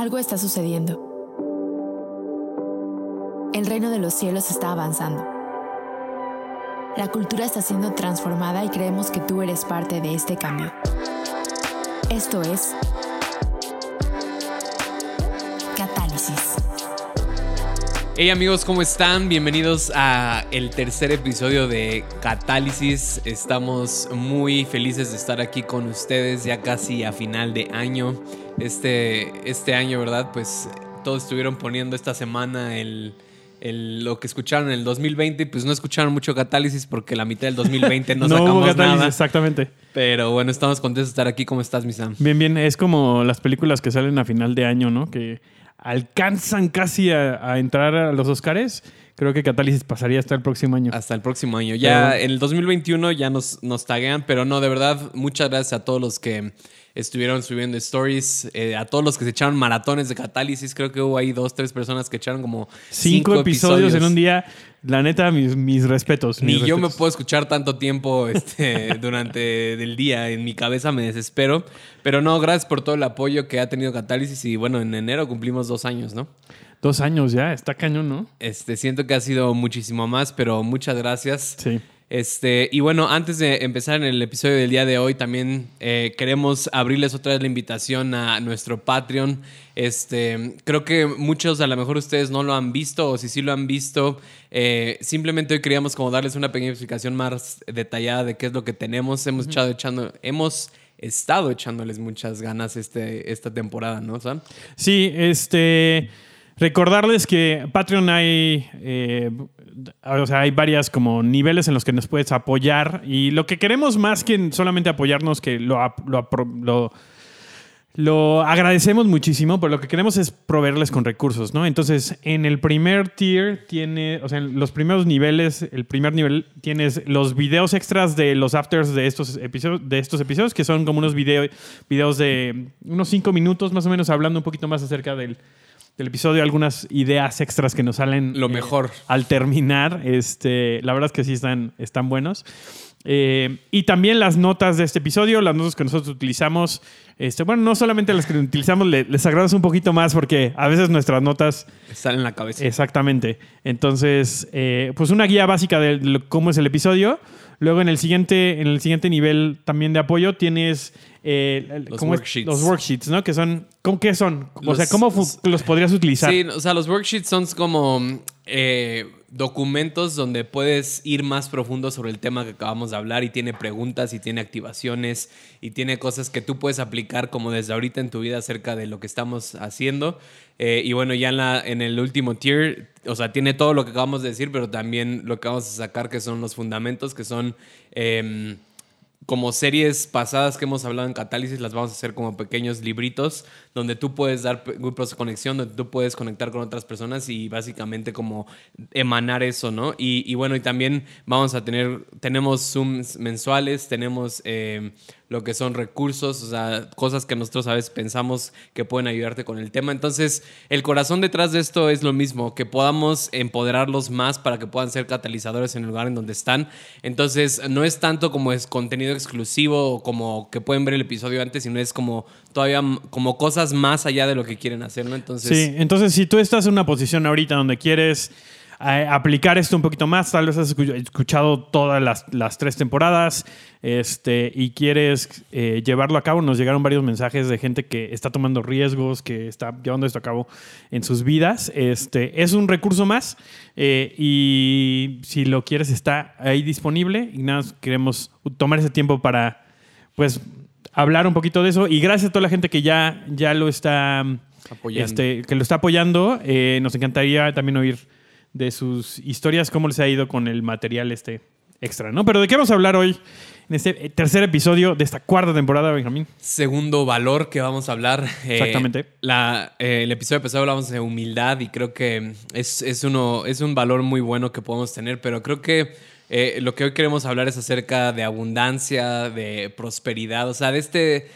Algo está sucediendo. El reino de los cielos está avanzando. La cultura está siendo transformada y creemos que tú eres parte de este cambio. Esto es Catálisis. Hey amigos, ¿cómo están? Bienvenidos a el tercer episodio de Catálisis. Estamos muy felices de estar aquí con ustedes ya casi a final de año. Este, este año, ¿verdad? Pues todos estuvieron poniendo esta semana el, el- lo que escucharon en el 2020 y pues no escucharon mucho Catálisis porque la mitad del 2020 no, No, hubo sacamos catálisis, nada. exactamente. Pero bueno, estamos contentos de estar aquí. ¿Cómo estás, mi Sam? Bien, bien. Es como las películas que salen a final de año, ¿no? Que alcanzan casi a, a entrar a los Oscars. Creo que Catálisis pasaría hasta el próximo año. Hasta el próximo año. Ya Pero- en el 2021 ya nos, nos taguean, pero no, de verdad, muchas gracias a todos los que estuvieron subiendo stories, eh, a todos los que se echaron maratones de catálisis. Creo que hubo ahí dos, tres personas que echaron como Cinco, episodios, en un día. La neta, mis, mis respetos. Ni mis yo me puedo escuchar tanto tiempo este, durante el día. En mi cabeza me desespero. Pero no, gracias por todo el apoyo que ha tenido Catálisis. Y bueno, en enero cumplimos dos años, ¿no? Dos años ya. Está cañón, ¿no? Este, siento que ha sido muchísimo más, pero muchas gracias. Sí. Este, y bueno, antes de empezar en el episodio del día de hoy, también eh, queremos abrirles otra vez la invitación a nuestro Patreon. Este, creo que muchos, a lo mejor ustedes no lo han visto, o si sí lo han visto, eh, simplemente hoy queríamos como darles una pequeña explicación más detallada de qué es lo que tenemos. Hemos echado echando, hemos estado echándoles muchas ganas este, esta temporada, ¿no, Sam? Sí, este. Recordarles que Patreon hay. eh, o sea, hay varias como niveles en los que nos puedes apoyar. Y lo que queremos más que solamente apoyarnos, que lo, lo, lo, lo agradecemos muchísimo, pero lo que queremos es proveerles con recursos, ¿no? Entonces, en el primer tier tiene, o sea, en los primeros niveles, el primer nivel tienes los videos extras de los afters de estos episodios, de estos episodios que son como unos video, videos de unos cinco minutos más o menos hablando un poquito más acerca del, del episodio, algunas ideas extras que nos salen Lo eh, mejor. al terminar. Este, la verdad es que sí están, están buenos. Eh, y también las notas de este episodio, las notas que nosotros utilizamos. Este, bueno, no solamente las que utilizamos, le- les agradezco un poquito más porque a veces nuestras notas. Están en la cabeza. Exactamente. Entonces, eh, pues una guía básica de cómo es el episodio. Luego en el siguiente, en el siguiente nivel también de apoyo tienes eh, Los worksheets. los worksheets, ¿no? Que son, ¿cómo qué son? o Los- sea, ¿cómo fu- los podrías utilizar? Sí, o sea, los worksheets son como eh, documentos donde puedes ir más profundo sobre el tema que acabamos de hablar y tiene preguntas y tiene activaciones y tiene cosas que tú puedes aplicar como desde ahorita en tu vida acerca de lo que estamos haciendo. Eh, y bueno, ya en, la, en el último tier, o sea, tiene todo lo que acabamos de decir, pero también lo que vamos a sacar que son los fundamentos, que son... em, como series pasadas que hemos hablado en Catálisis, las vamos a hacer como pequeños libritos donde tú puedes dar conexión, donde tú puedes conectar con otras personas y básicamente como emanar eso, ¿no? Y, bueno, y también vamos a tener, tenemos Zooms mensuales, tenemos eh, lo que son recursos, o sea, cosas que nosotros a veces pensamos que pueden ayudarte con el tema. Entonces, el corazón detrás de esto es lo mismo, que podamos empoderarlos más para que puedan ser catalizadores en el lugar en donde están. Entonces, no es tanto como es contenido exclusivo o como que pueden ver el episodio antes, sino es como todavía como cosas más allá de lo que quieren hacer, ¿no? Entonces, Sí, entonces si tú estás en una posición ahorita donde quieres eh, aplicar esto un poquito más, tal vez has escu- escuchado todas las, las tres temporadas este, y quieres eh, llevarlo a cabo, nos llegaron varios mensajes de gente que está tomando riesgos, que está llevando esto a cabo en sus vidas. Este, es un recurso más eh, y si lo quieres está ahí disponible y nada, queremos tomar ese tiempo para pues hablar un poquito de eso y gracias a toda la gente que ya, ya lo está Apoyando. este, que lo está apoyando. Eh, nos encantaría también oír de sus historias, cómo les ha ido con el material este extra, ¿no? Pero ¿de qué vamos a hablar hoy en este eh, tercer episodio de esta cuarta temporada, Benjamín? segundo valor que vamos a hablar. eh, Exactamente. la- eh, el episodio pasado hablamos de humildad y creo que es, es, uno, es un valor muy bueno que podemos tener, pero creo que eh, lo que hoy queremos hablar es acerca de abundancia, de prosperidad, o sea, de este,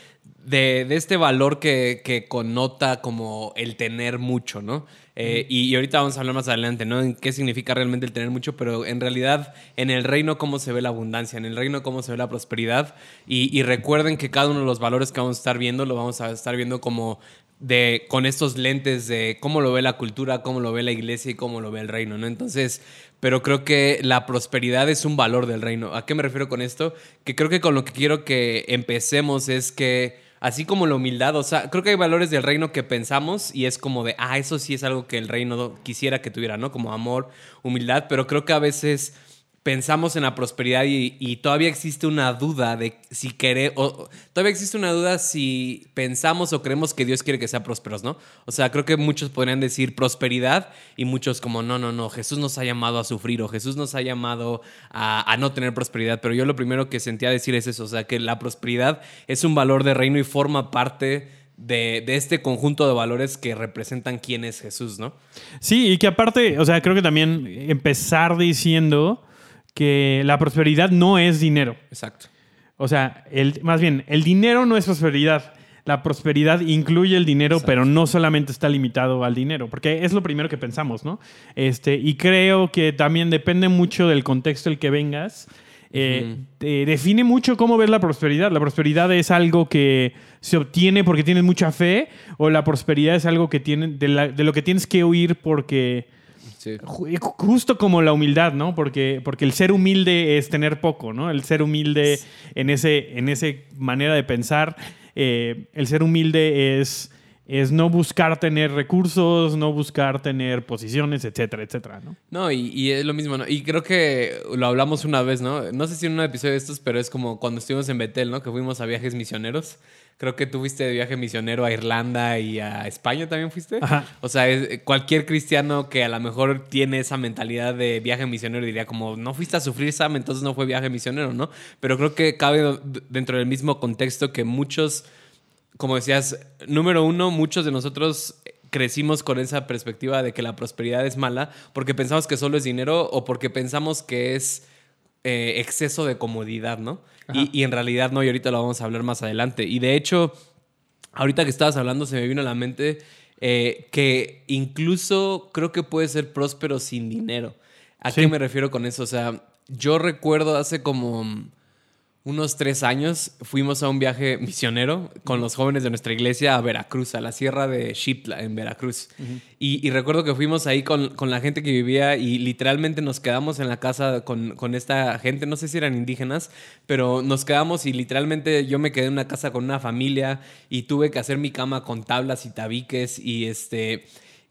de, de este valor que, que connota como el tener mucho, ¿no? Eh, y, y ahorita vamos a hablar más adelante, ¿no? En qué significa realmente el tener mucho, pero en realidad en el reino cómo se ve la abundancia, en el reino cómo se ve la prosperidad. Y, y recuerden que cada uno de los valores que vamos a estar viendo lo vamos a estar viendo como de, con estos lentes de cómo lo ve la cultura, cómo lo ve la iglesia y cómo lo ve el reino, ¿no? Entonces, pero creo que la prosperidad es un valor del reino. ¿A qué me refiero con esto? Que creo que con lo que quiero que empecemos es que así como la humildad, o sea, creo que hay valores del reino que pensamos y es como de, ah, eso sí es algo que el reino quisiera que tuviera, ¿no? Como amor, humildad, pero creo que a veces pensamos en la prosperidad y, todavía existe una duda de si queremos, todavía existe una duda si pensamos o creemos que Dios quiere que sea prósperos, ¿no? O sea, creo que muchos podrían decir prosperidad y muchos como, no, no, no, Jesús nos ha llamado a sufrir o Jesús nos ha llamado a, no tener prosperidad, pero yo lo primero que sentía decir es eso, o sea, que la prosperidad es un valor de reino y forma parte de, de, este conjunto de valores que representan quién es Jesús, ¿no? Sí, y que aparte, o sea, creo que también empezar diciendo que la prosperidad no es dinero. Exacto. O sea, el, más bien, el dinero no es prosperidad. La prosperidad incluye el dinero, pero no solamente está limitado al dinero, porque es lo primero que pensamos, ¿no? Este, y creo que también depende mucho del contexto el que vengas. Eh, define mucho cómo ves la prosperidad. La prosperidad es algo que se obtiene porque tienes mucha fe, o la prosperidad es algo que tiene, de, de lo que tienes que huir porque Justo como la humildad, ¿no? Porque, porque el ser humilde es tener poco, ¿no? El ser humilde en ese, en ese manera de pensar, eh, el ser humilde es, es no buscar tener recursos, no buscar tener posiciones, etcétera, etcétera, ¿no? No, y, y, es lo mismo, ¿no? Y creo que lo hablamos una vez, ¿no? No sé si en un episodio de estos, pero es como cuando estuvimos en Betel, ¿no? Que fuimos a viajes misioneros. Creo que tú fuiste de viaje misionero a Irlanda y a España también fuiste. O sea, cualquier cristiano que a lo mejor tiene esa mentalidad de viaje misionero diría como, no fuiste a sufrir Sam, entonces no fue viaje misionero, ¿no? Pero creo que cabe dentro del mismo contexto que muchos, como decías, número uno, muchos de nosotros crecimos con esa perspectiva de que la prosperidad es mala porque pensamos que solo es dinero o porque pensamos que es eh, exceso de comodidad, ¿no? Y, en realidad no, y ahorita lo vamos a hablar más adelante. Y de hecho, ahorita que estabas hablando, se me vino a la mente eh, que incluso creo que puede ser próspero sin dinero. ¿A qué me refiero con eso? O sea, yo recuerdo hace como unos tres años fuimos a un viaje misionero con los jóvenes de nuestra iglesia a Veracruz, a la sierra de Xitla, en Veracruz. y, recuerdo que fuimos ahí con, la gente que vivía y literalmente nos quedamos en la casa con, con, esta gente, no sé si eran indígenas, pero nos quedamos y literalmente yo me quedé en una casa con una familia y tuve que hacer mi cama con tablas y tabiques y este...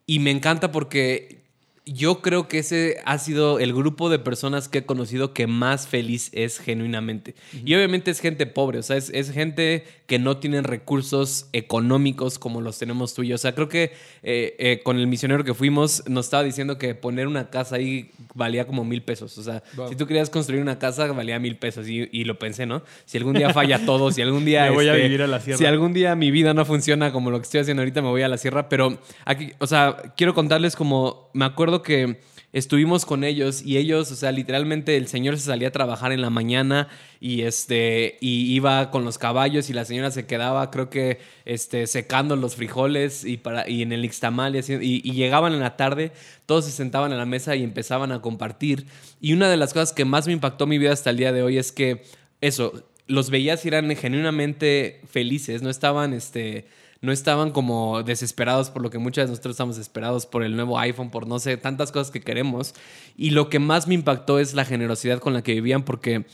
Y me encanta porque yo creo que ese ha sido el grupo de personas que he conocido que más feliz es genuinamente. Y obviamente es gente pobre, o sea, es, es, gente que no tienen recursos económicos como los tenemos tú y yo. O sea, creo que eh, eh, con el misionero que fuimos nos estaba diciendo que poner una casa ahí valía como mil pesos. O sea, si tú querías construir una casa valía mil pesos. Y, lo pensé, ¿no? Si algún día falla todo, si algún día... me voy a este, vivir a la sierra. Si algún día mi vida no funciona como lo que estoy haciendo ahorita, me voy a la sierra. Pero aquí, o sea, quiero contarles como... Me acuerdo que estuvimos con ellos y ellos, o sea, literalmente el señor se salía a trabajar en la mañana y este y iba con los caballos y la señora se quedaba, creo que este secando los frijoles y para y en el ixtamal y, y, llegaban en la tarde, todos se sentaban a la mesa y empezaban a compartir. Y una de las cosas que más me impactó mi vida hasta el día de hoy es que eso los veías y eran genuinamente felices, no estaban este no estaban como desesperados por lo que muchos de nosotros estamos desesperados por el nuevo iPhone, por no sé, tantas cosas que queremos. Y lo que más me impactó es la generosidad con la que vivían porque...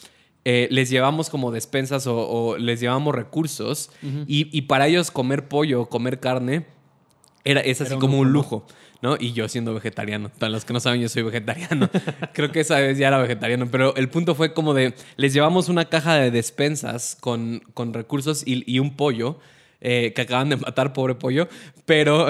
Eh, les llevamos como despensas o, les llevamos recursos y, para ellos comer pollo o comer carne era, es así como un lujo. ¿no? Y yo siendo vegetariano. Para los que no saben, yo soy vegetariano. Creo que esa vez ya era vegetariano. Pero el punto fue como de, les llevamos una caja de despensas con, con recursos y, y, un pollo. Eh, que acaban de matar, pobre pollo, pero,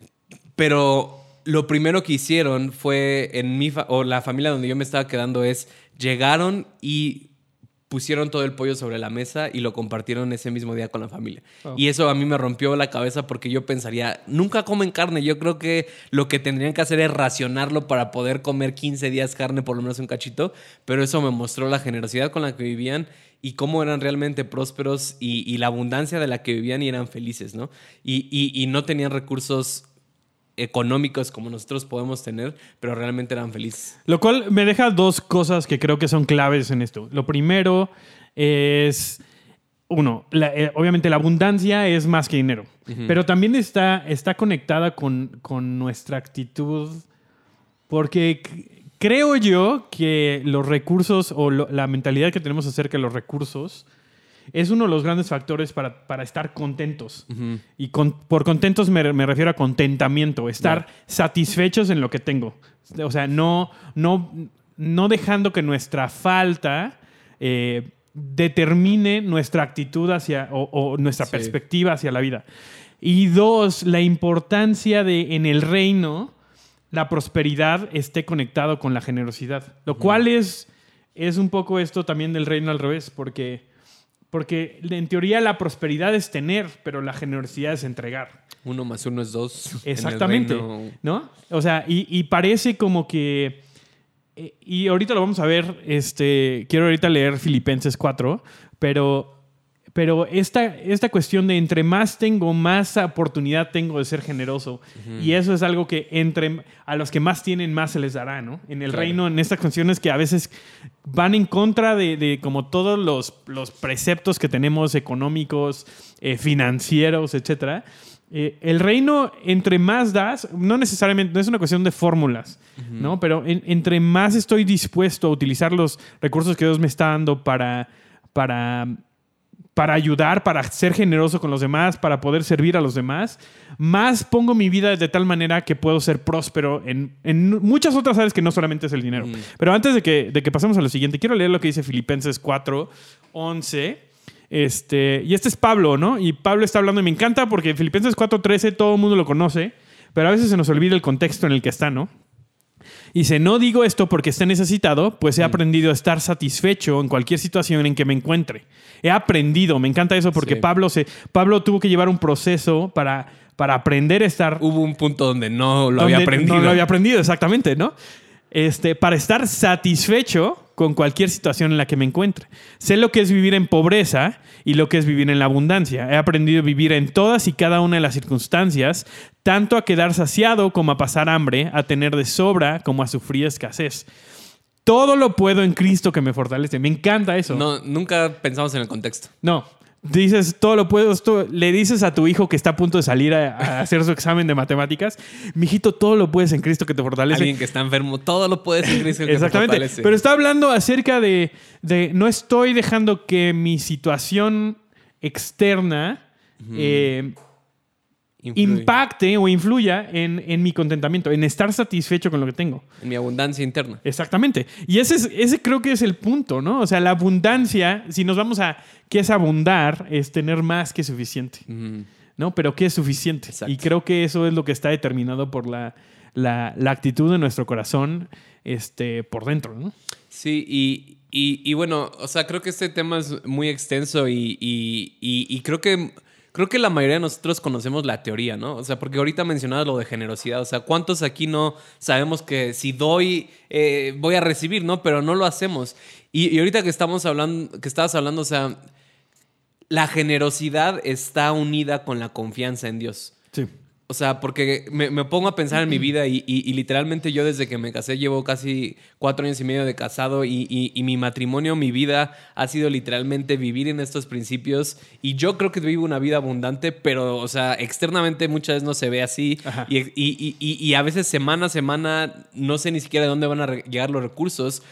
pero lo primero que hicieron fue en mi, o la familia donde yo me estaba quedando es, llegaron y pusieron todo el pollo sobre la mesa y lo compartieron ese mismo día con la familia. Y eso a mí me rompió la cabeza porque yo pensaría, nunca comen carne. Yo creo que lo que tendrían que hacer es racionarlo para poder comer 15 días carne, por lo menos un cachito. Pero eso me mostró la generosidad con la que vivían y cómo eran realmente prósperos y, la abundancia de la que vivían y eran felices, ¿no? Y, no tenían recursos económicos como nosotros podemos tener, pero realmente eran felices. Lo cual me deja dos cosas que creo que son claves en esto. Lo primero es uno, la- eh, obviamente la abundancia es más que dinero, pero también está, está conectada con, con nuestra actitud, porque creo yo que los recursos o lo- la mentalidad que tenemos acerca de los recursos es uno de los grandes factores para, para estar contentos. Y con- por contentos me, me refiero a contentamiento, estar satisfechos en lo que tengo. O sea, no, no, no dejando que nuestra falta eh, determine nuestra actitud hacia o, o nuestra Sí. perspectiva hacia la vida. Y dos, la importancia de en el reino la prosperidad esté conectado con la generosidad. Lo cual es, es un poco esto también del reino al revés, porque, porque en teoría la prosperidad es tener, pero la generosidad es entregar. Uno más uno es dos. Exactamente. reino- ¿No? O sea, y, y parece como que. eh, Y ahorita lo vamos a ver. Este, quiero ahorita leer Filipenses 4, pero. Pero esta, esta cuestión de entre más tengo, más oportunidad tengo de ser generoso. Y eso es algo que entre a los que más tienen, más se les dará, ¿no? En el Claro. reino, en estas cuestiones que a veces van en contra de, de como todos los, los preceptos que tenemos económicos, eh, financieros, etcétera. Eh, el reino, entre más das, no necesariamente, no es una cuestión de fórmulas, ¿no? Pero en- entre más estoy dispuesto a utilizar los recursos que Dios me está dando para, para, para ayudar, para ser generoso con los demás, para poder servir a los demás, más pongo mi vida de tal manera que puedo ser próspero en, en muchas otras áreas que no solamente es el dinero. Pero antes de que, de que pasemos a lo siguiente, quiero leer lo que dice Filipenses 4, 11. Este, y este es Pablo, ¿no? Y Pablo está hablando, y me encanta porque en Filipenses 4.13 todo el mundo lo conoce, pero a veces se nos olvida el contexto en el que está, ¿no? Y dice, no digo esto porque esté necesitado, pues he aprendido a estar satisfecho en cualquier situación en que me encuentre. He aprendido, me encanta eso porque Sí. Pablo, se, Pablo tuvo que llevar un proceso para, para aprender a estar Hubo un punto donde no lo donde había aprendido. No lo había aprendido, exactamente, ¿no? Este, para estar satisfecho con cualquier situación en la que me encuentre. Sé lo que es vivir en pobreza y lo que es vivir en la abundancia. He aprendido a vivir en todas y cada una de las circunstancias, tanto a quedar saciado como a pasar hambre, a tener de sobra como a sufrir escasez. Todo lo puedo en Cristo que me fortalece. Me encanta eso. No, nunca pensamos en el contexto. No. Dices, todo lo puedo. Esto, le dices a tu hijo que está a punto de salir a, a hacer su examen de matemáticas, mijito, todo lo puedes en Cristo que te fortalece. Alguien que está enfermo, todo lo puedes en Cristo que te Exactamente. fortalece. Pero está hablando acerca de, de no estoy dejando que mi situación externa eh, Influye impacte o influya en, en mi contentamiento, en estar satisfecho con lo que tengo. En mi abundancia interna. Exactamente. Y ese, es, ese creo que es el punto, ¿no? O sea, la abundancia, si nos vamos a qué es abundar, es tener más que suficiente. ¿no? Pero ¿qué es suficiente? Exacto. Y creo que eso es lo que está determinado por la, la, la actitud de nuestro corazón este, por dentro, ¿no? Sí, y, y- y bueno, o sea, creo que este tema es muy extenso y- y creo que creo que la mayoría de nosotros conocemos la teoría, ¿no? O sea, porque ahorita mencionabas lo de generosidad, o sea, ¿cuántos aquí no sabemos que si doy, eh, voy a recibir, ¿no? Pero no lo hacemos. Y, y ahorita que estamos hablando, que estabas hablando, o sea, la generosidad está unida con la confianza en Dios. Sí. O sea, porque me, me pongo a pensar en mi vida y, y- y literalmente yo desde que me casé llevo casi cuatro años y medio de casado y, y- mi matrimonio, mi vida ha sido literalmente vivir en estos principios y yo creo que vivo una vida abundante, pero, o sea, externamente muchas veces no se ve así y, a veces semana a semana no sé ni siquiera de dónde van a llegar los recursos.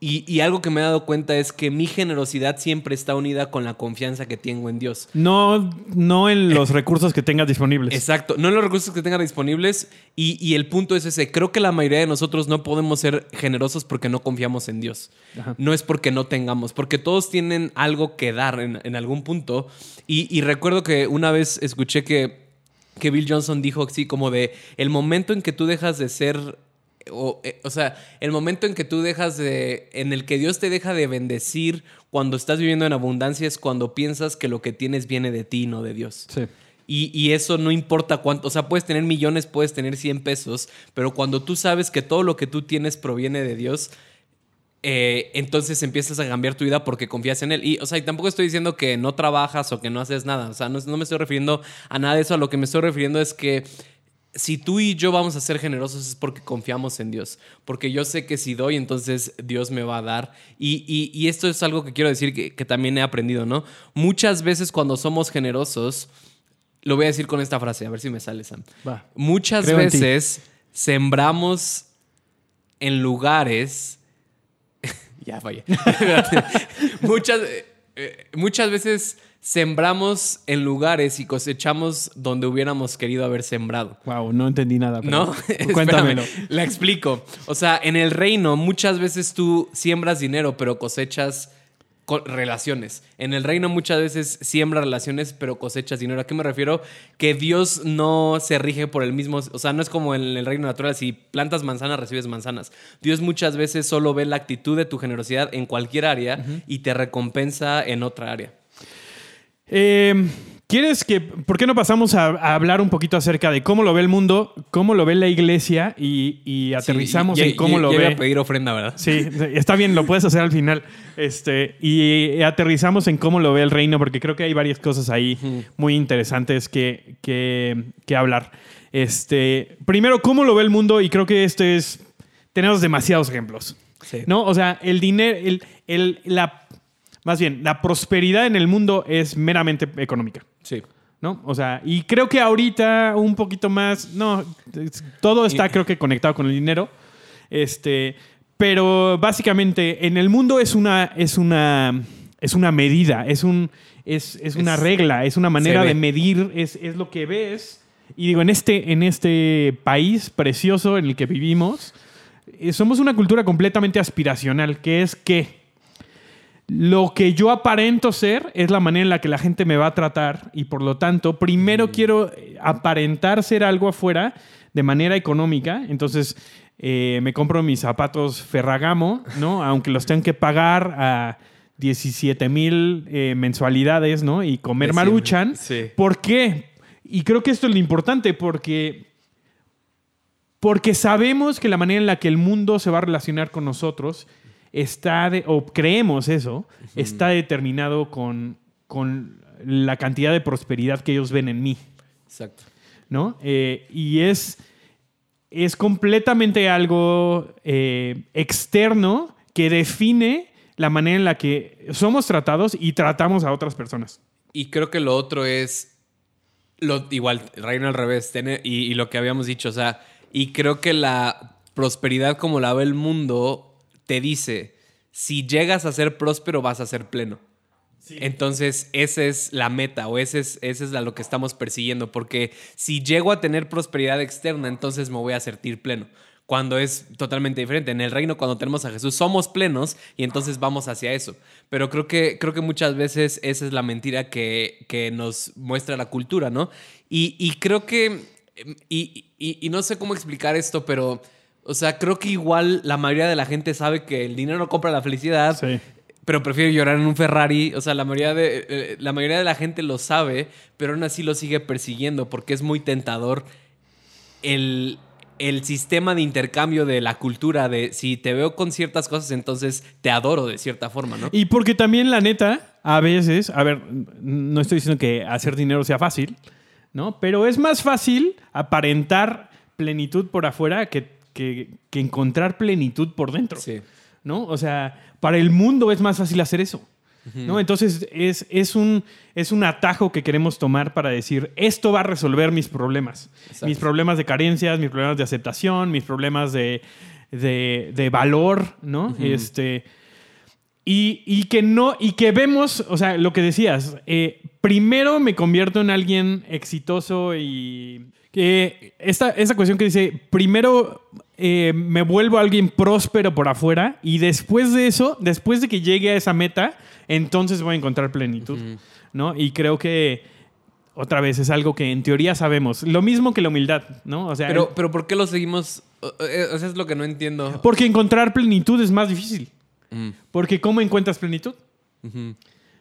Y, y algo que me he dado cuenta es que mi generosidad siempre está unida con la confianza que tengo en Dios. No, no en los recursos que tengas disponibles. Exacto, no en los recursos que tengan disponibles y, y el punto es ese, creo que la mayoría de nosotros no podemos ser generosos porque no confiamos en Dios. Ajá. No es porque no tengamos, porque todos tienen algo que dar en, en algún punto. Y, y recuerdo que una vez escuché que, que Bill Johnson dijo así como de, el momento en que tú dejas de ser... O, eh, o sea, el momento en que tú dejas de. en el que Dios te deja de bendecir cuando estás viviendo en abundancia es cuando piensas que lo que tienes viene de ti, no de Dios. Sí. Y, y eso no importa cuánto, o sea, puedes tener millones, puedes tener 100 pesos, pero cuando tú sabes que todo lo que tú tienes proviene de Dios, eh, entonces empiezas a cambiar tu vida porque confías en Él. Y, o sea, y tampoco estoy diciendo que no trabajas o que no haces nada, o sea, no, no me estoy refiriendo a nada de eso, a lo que me estoy refiriendo es que si tú y yo vamos a ser generosos es porque confiamos en Dios. Porque yo sé que si doy, entonces Dios me va a dar. Y, esto es algo que quiero decir que, también he aprendido, ¿no? Muchas veces cuando somos generosos, lo voy a decir con esta frase, a ver si me sale, Sam. Muchas veces sembramos en lugares... ya fallé. muchas, eh, muchas veces sembramos en lugares y cosechamos donde hubiéramos querido haber sembrado. Wow, no entendí nada. no, cuéntamelo. La explico. O sea, en el reino muchas veces tú siembras dinero, pero cosechas relaciones. En el reino muchas veces siembras relaciones, pero cosechas dinero. ¿A qué me refiero? Que Dios no se rige por el mismo, o sea, no es como en el reino natural, si plantas manzanas, recibes manzanas. Dios muchas veces solo ve la actitud de tu generosidad en cualquier área y te recompensa en otra área. Eh, ¿Quieres que, por qué no pasamos a, hablar un poquito acerca de cómo lo ve el mundo, cómo lo ve la iglesia y, aterrizamos en cómo lo ve? a pedir ofrenda, ¿verdad? Sí, está bien, lo puedes hacer al final. Este, y aterrizamos en cómo lo ve el reino, porque creo que hay varias cosas ahí muy interesantes que, que, hablar. Este, primero, cómo lo ve el mundo, y creo que este es. Tenemos demasiados ejemplos. ¿No? O sea, el dinero, el, el, la más bien, la prosperidad en el mundo es meramente económica. Sí. ¿No? O sea, y creo que ahorita un poquito más. No, todo está, creo que, conectado con el dinero. Este. Pero básicamente, en el mundo es una. Es una. Es una medida, es un. Es, una regla, es una manera de medir, es, es lo que ves. Y digo, en este, en este país precioso en el que vivimos, eh, somos una cultura completamente aspiracional, que es que lo que yo aparento ser es la manera en la que la gente me va a tratar y por lo tanto, primero mm. quiero eh, aparentar ser algo afuera de manera económica. Entonces, eh, me compro mis zapatos Ferragamo, ¿no? Aunque los tengo que pagar a 17 mil eh, mensualidades, ¿no? Y comer maruchan. ¿Por qué? Y creo que esto es lo importante porque porque sabemos que la manera en la que el mundo se va a relacionar con nosotros está, o creemos eso, está determinado con, con la cantidad de prosperidad que ellos ven en mí. Exacto. ¿No? Eh, y es, es completamente algo eh, externo que define la manera en la que somos tratados y tratamos a otras personas. Y creo que lo otro es, lo, igual, reino al revés, y, y lo que habíamos dicho, o sea, y creo que la prosperidad como la ve el mundo te dice, si llegas a ser próspero vas a ser pleno. Entonces, esa es la meta o ese es, ese es lo que estamos persiguiendo, porque si llego a tener prosperidad externa, entonces me voy a sentir pleno cuando es totalmente diferente. En el reino, cuando tenemos a Jesús, somos plenos y entonces vamos hacia eso. Pero creo que, creo que muchas veces esa es la mentira que, que nos muestra la cultura, ¿no? Y, y creo que, y, y, no sé cómo explicar esto, pero o sea, creo que igual la mayoría de la gente sabe que el dinero no compra la felicidad. Pero prefiere llorar en un Ferrari. O sea, la mayoría, de, eh, la mayoría de la gente lo sabe, pero aún así lo sigue persiguiendo porque es muy tentador el, el sistema de intercambio de la cultura de si te veo con ciertas cosas, entonces te adoro de cierta forma, ¿no? Y porque también la neta, a veces, a ver, no estoy diciendo que hacer dinero sea fácil, ¿no? Pero es más fácil aparentar plenitud por afuera que que, encontrar plenitud por dentro. Sí. ¿No? O sea, para el mundo es más fácil hacer eso. ¿no? Entonces es, es, un, es un atajo que queremos tomar para decir, esto va a resolver mis problemas. Mis problemas de carencias, mis problemas de aceptación, mis problemas de, de, valor, ¿no? este, y, y, que no, y que vemos, o sea, lo que decías, eh, primero me convierto en alguien exitoso y esta, esta cuestión que dice, primero eh, me vuelvo alguien próspero por afuera y después de eso, después de que llegue a esa meta, entonces voy a encontrar plenitud, ¿no? Y creo que otra vez es algo que en teoría sabemos. Lo mismo que la humildad, ¿no? O sea, pero, pero ¿por qué lo seguimos? Eso es lo que no entiendo. Porque encontrar plenitud es más difícil. Mm. Porque ¿cómo encuentras plenitud?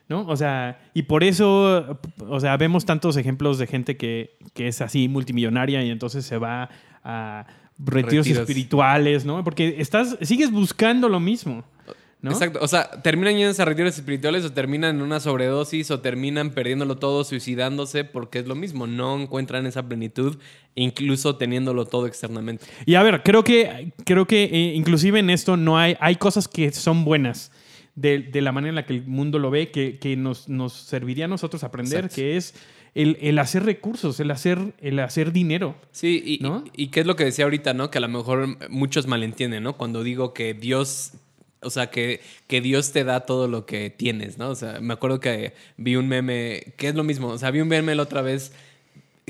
¿No? O sea, y por eso, o sea, vemos tantos ejemplos de gente que, que es así multimillonaria y entonces se va a retiros, espirituales, ¿no? Porque estás, sigues buscando lo mismo. ¿no? Exacto. O sea, terminan yéndose a retiros espirituales o terminan en una sobredosis o terminan perdiéndolo todo, suicidándose, porque es lo mismo. No encuentran esa plenitud, incluso teniéndolo todo externamente. Y a ver, creo que, creo que eh, inclusive en esto no hay, hay cosas que son buenas de, de la manera en la que el mundo lo ve, que, que nos, nos serviría a nosotros aprender, Exacto. que es el, el hacer recursos, el hacer, el hacer dinero. Sí, y, ¿No? y, y qué es lo que decía ahorita, ¿no? Que a lo mejor muchos malentienden, ¿no? Cuando digo que Dios, o sea, que, que Dios te da todo lo que tienes, ¿no? O sea, me acuerdo que vi un meme, que es lo mismo, o sea, vi un meme la otra vez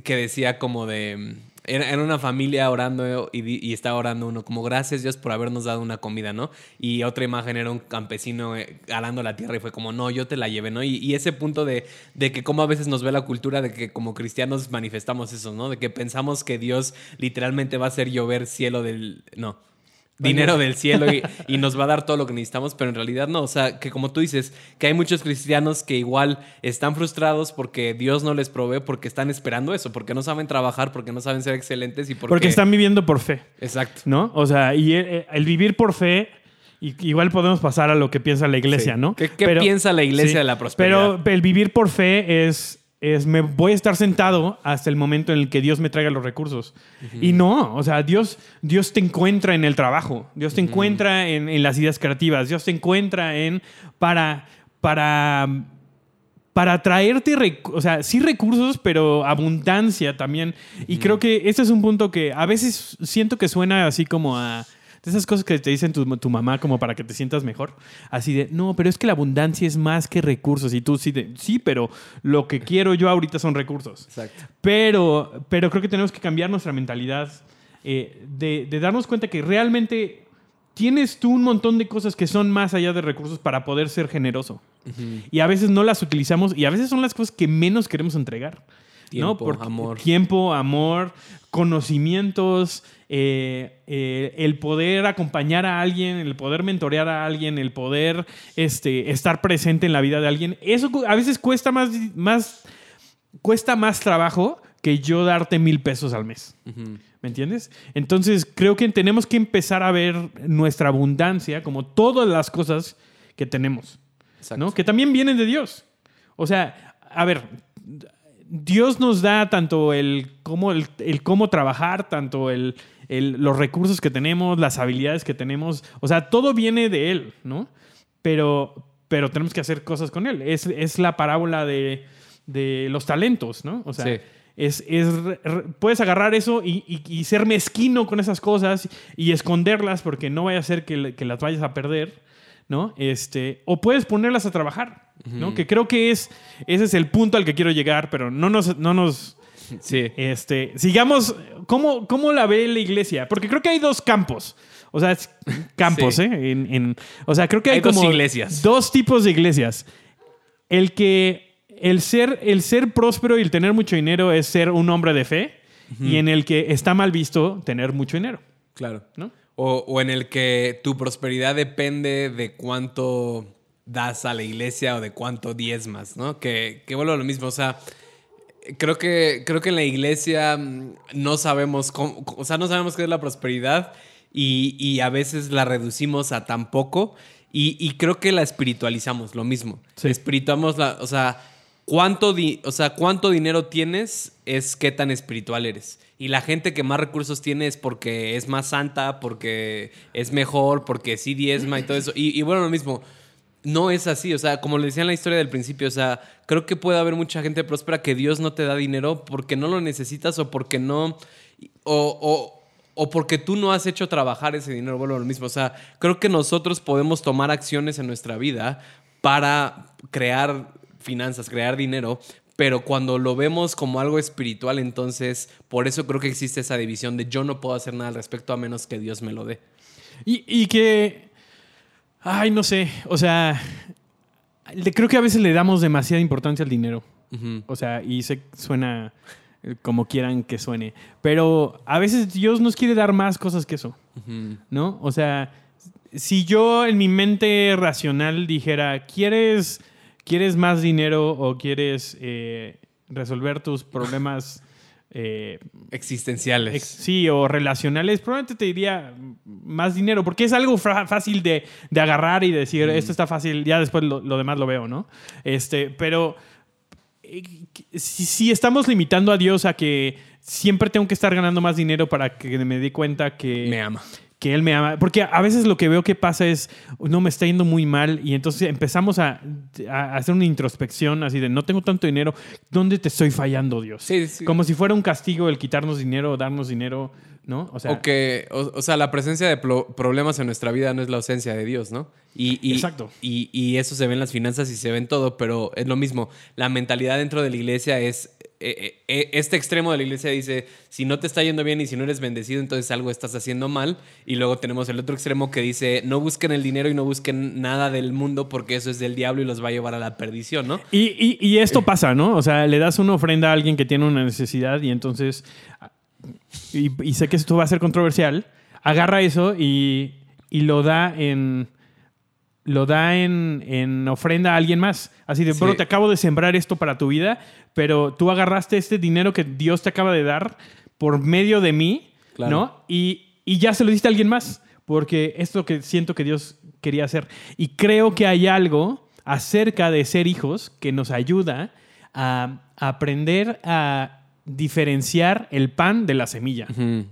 que decía como de... Era, era una familia orando y, y estaba orando uno como gracias Dios por habernos dado una comida, ¿no? Y otra imagen era un campesino eh, arando la tierra y fue como, no, yo te la llevé, ¿no? Y, y ese punto de, de que como a veces nos ve la cultura de que como cristianos manifestamos eso, ¿no? De que pensamos que Dios literalmente va a hacer llover cielo del... No. Dinero del cielo y, y nos va a dar todo lo que necesitamos, pero en realidad no. O sea, que como tú dices, que hay muchos cristianos que igual están frustrados porque Dios no les provee, porque están esperando eso, porque no saben trabajar, porque no saben ser excelentes y porque... Porque están viviendo por fe, Exacto. ¿no? O sea, y el, el vivir por fe, igual podemos pasar a lo que piensa la iglesia, Sí. ¿no? ¿Qué- qué piensa la iglesia de la prosperidad? Pero el vivir por fe es, es, me voy a estar sentado hasta el momento en el que Dios me traiga los recursos. Y no, o sea, Dios, Dios te encuentra en el trabajo, Dios te encuentra en, en las ideas creativas, Dios te encuentra en para, para, para traerte, o sea, sí recursos, pero abundancia también. Y creo que este es un punto que a veces siento que suena así como a... De esas cosas que te dicen tu, tu mamá como para que te sientas mejor. Así de, no, pero es que la abundancia es más que recursos. Y tú sí, de, sí, pero lo que quiero yo ahorita son recursos. Exacto. Pero, pero creo que tenemos que cambiar nuestra mentalidad eh, de, de darnos cuenta que realmente tienes tú un montón de cosas que son más allá de recursos para poder ser generoso. Y a veces no las utilizamos y a veces son las cosas que menos queremos entregar. ¿No? Tiempo, Porque- amor. Tiempo, amor, conocimientos, eh, eh, el poder acompañar a alguien, el poder mentorear a alguien, el poder este, estar presente en la vida de alguien. Eso a veces cuesta más, más, cuesta más trabajo que yo darte mil pesos al mes. ¿Me entiendes? Entonces creo que tenemos que empezar a ver nuestra abundancia como todas las cosas que tenemos. Exacto. ¿no? Que también vienen de Dios. O sea, a ver, Dios nos da tanto el cómo, el, el cómo trabajar, tanto el, el- los recursos que tenemos, las habilidades que tenemos. O sea, todo viene de Él, ¿no? Pero, pero tenemos que hacer cosas con Él. Es, es la parábola de, de los talentos, ¿no? O sea, Sí. es, es puedes agarrar eso y, y- y ser mezquino con esas cosas y esconderlas porque no vaya a ser que, que las vayas a perder, ¿no? Este, o puedes ponerlas a trabajar, ¿no? Que creo que es, ese es el punto al que quiero llegar, pero no nos... No nos Sí. este, sigamos, ¿cómo, ¿cómo la ve la iglesia? Porque creo que hay dos campos. O sea, es- campos, Sí. ¿eh? En- en- o sea, creo que hay, Hay dos como iglesias. dos tipos de iglesias. El que el ser, el ser próspero y el tener mucho dinero es ser un hombre de fe y en el que está mal visto tener mucho dinero, Claro. ¿no? O, o en el que tu prosperidad depende de cuánto das a la iglesia o de cuánto diezmas, ¿no? Que, que vuelvo a lo mismo, o sea, creo que, creo que en la iglesia mm, no sabemos cómo, o sea, no sabemos qué es la prosperidad y, y a veces la reducimos a tan poco y, y creo que la espiritualizamos, lo mismo. Sí. Espirituamos la, o sea, cuánto, di- o sea, cuánto dinero tienes es qué tan espiritual eres. Y la gente que más recursos tiene es porque es más santa, porque es mejor, porque sí diezma y todo eso. Y, y bueno, lo mismo, no es así. O sea, como le decía en la historia del principio, o sea, creo que puede haber mucha gente próspera que Dios no te da dinero porque no lo necesitas o porque no. O, o- porque tú no has hecho trabajar ese dinero. Bueno, lo mismo. O sea, creo que nosotros podemos tomar acciones en nuestra vida para crear finanzas, crear dinero. Pero cuando lo vemos como algo espiritual, entonces por eso creo que existe esa división de yo no puedo hacer nada al respecto a menos que Dios me lo dé. Y, y que, ay, no sé, o sea, le- creo que a veces le damos demasiada importancia al dinero. O sea, y se suena eh, como quieran que suene. Pero a veces Dios nos quiere dar más cosas que eso. ¿no? O sea, si yo en mi mente racional dijera, ¿quieres, ¿quieres más dinero o quieres eh, resolver tus problemas eh, Existenciales. ex- sí, o relacionales, probablemente te diría más dinero, porque es algo fácil de, de agarrar y decir, esto está fácil, ya después lo, lo demás lo veo, ¿no? Este, pero eh, si, si estamos limitando a Dios a que siempre tengo que estar ganando más dinero para que me dé cuenta que Me ama. Que él me ama. Porque a veces lo que veo que pasa es, no, me está yendo muy mal y entonces empezamos a, a hacer una introspección así de, no tengo tanto dinero, ¿dónde te estoy fallando, Dios? Sí, sí. Como si fuera un castigo el quitarnos dinero o darnos dinero, ¿no? O sea, O que, o, o sea, la presencia de problemas en nuestra vida no es la ausencia de Dios, ¿no? Y, y- Exacto. Y, y eso se ve en las finanzas y se ve en todo, pero es lo mismo. La mentalidad dentro de la iglesia es. eh, eh, eh, este extremo de la iglesia dice: si no te está yendo bien y si no eres bendecido, entonces algo estás haciendo mal. Y luego tenemos el otro extremo que dice: no busquen el dinero y no busquen nada del mundo porque eso es del diablo y los va a llevar a la perdición, ¿no? Y, y- y esto pasa, ¿no? O sea, le das una ofrenda a alguien que tiene una necesidad y entonces, y, y sé que esto va a ser controversial, agarra eso y, y lo da en... Lo da en, en ofrenda a alguien más. Así de, bro, Sí. te acabo de sembrar esto para tu vida, pero tú agarraste este dinero que Dios te acaba de dar por medio de mí, Claro. ¿no? Y, y ya se lo diste a alguien más, porque es lo que siento que Dios quería hacer. Y creo que hay algo acerca de ser hijos que nos ayuda a aprender a diferenciar el pan de la semilla,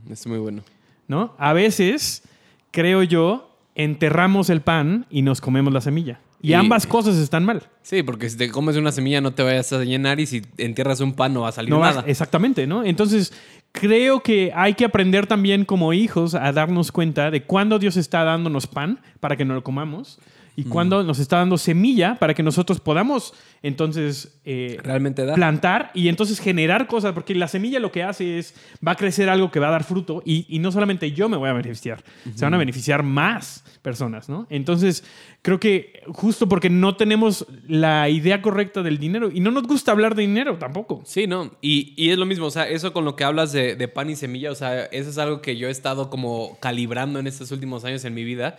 es muy bueno. ¿no? A veces, creo yo, enterramos el pan y nos comemos la semilla. Y, Y- ambas cosas están mal. Sí, porque si te comes una semilla no te vayas a llenar y si entierras un pan no va a salir No nada. exactamente, ¿no? Entonces, creo que hay que aprender también como hijos a darnos cuenta de cuándo Dios está dándonos pan para que nos lo comamos y cuándo nos está dando semilla para que nosotros podamos entonces eh, Realmente da. plantar y entonces generar cosas, porque la semilla lo que hace es, va a crecer algo que va a dar fruto y, y no solamente yo me voy a beneficiar, se van a beneficiar más personas, ¿no? Entonces, creo que justo porque no tenemos la idea correcta del dinero y no nos gusta hablar de dinero tampoco. Sí, no. Y, y es lo mismo, o sea, eso con lo que hablas de, de pan y semilla, o sea, eso es algo que yo he estado como calibrando en estos últimos años en mi vida.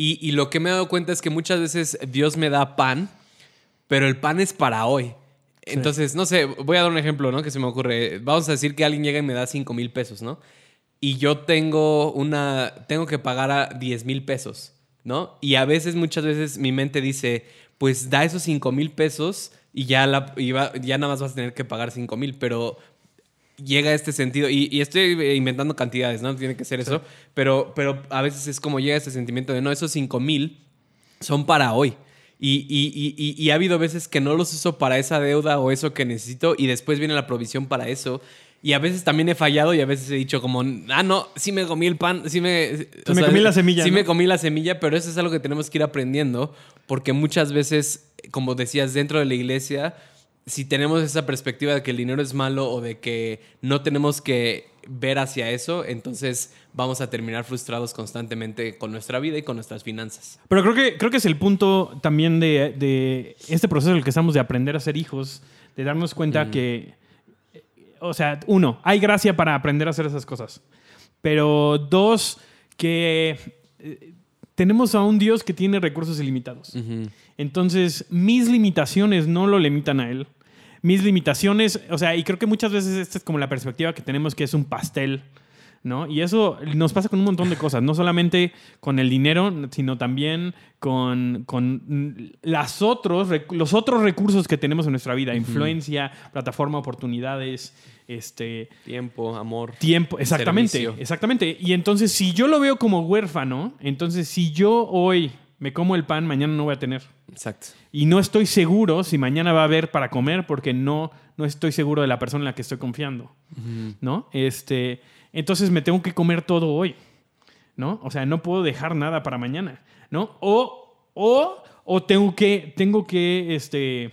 Y, y lo que me he dado cuenta es que muchas veces Dios me da pan, pero el pan es para hoy. Entonces, no sé, voy a dar un ejemplo, ¿no? Que se me ocurre. Vamos a decir que alguien llega y me da 5 mil pesos, ¿no? Y yo tengo una, tengo que pagar a 10 mil pesos, ¿no? Y a veces, muchas veces, mi mente dice, pues da esos 5 mil pesos y ya, la, y va- ya nada más vas a tener que pagar 5 mil, pero llega este sentido, y, y estoy eh, inventando cantidades, ¿no? Tiene que ser eso, pero, pero a veces es como llega este sentimiento de, no, esos 5 mil son para hoy. Y, y- y- ha habido veces que no los uso para esa deuda o eso que necesito y después viene la provisión para eso. Y a veces también he fallado y a veces he dicho como, ah, no, sí me comí el pan, sí me... o me comí la semilla, Sí ¿no? me comí la semilla, pero eso es algo que tenemos que ir aprendiendo porque muchas veces, como decías, dentro de la iglesia, si tenemos esa perspectiva de que el dinero es malo o de que no tenemos que ver hacia eso, entonces vamos a terminar frustrados constantemente con nuestra vida y con nuestras finanzas. Pero creo que, creo que es el punto también de, de este proceso en el que estamos de aprender a ser hijos, de darnos cuenta que, o sea, uno, hay gracia para aprender a hacer esas cosas. Pero dos, que eh, tenemos a un Dios que tiene recursos ilimitados. Entonces, mis limitaciones no lo limitan a Él. Mis limitaciones, o sea, y creo que muchas veces esta es como la perspectiva que tenemos que es un pastel, ¿no? Y eso nos pasa con un montón de cosas, no solamente con el dinero, sino también con, con las otros, los otros recursos que tenemos en nuestra vida, influencia, plataforma, oportunidades, este, Tiempo, amor. Tiempo, exactamente, Servicio. exactamente. Y entonces, si yo lo veo como huérfano, entonces si yo hoy me como el pan, mañana no voy a tener. Exacto. Y no estoy seguro si mañana va a haber para comer porque no, no estoy seguro de la persona en la que estoy confiando. ¿No? Este, entonces me tengo que comer todo hoy. ¿No? O sea, no puedo dejar nada para mañana. ¿No? O, o, o tengo que, tengo que, este,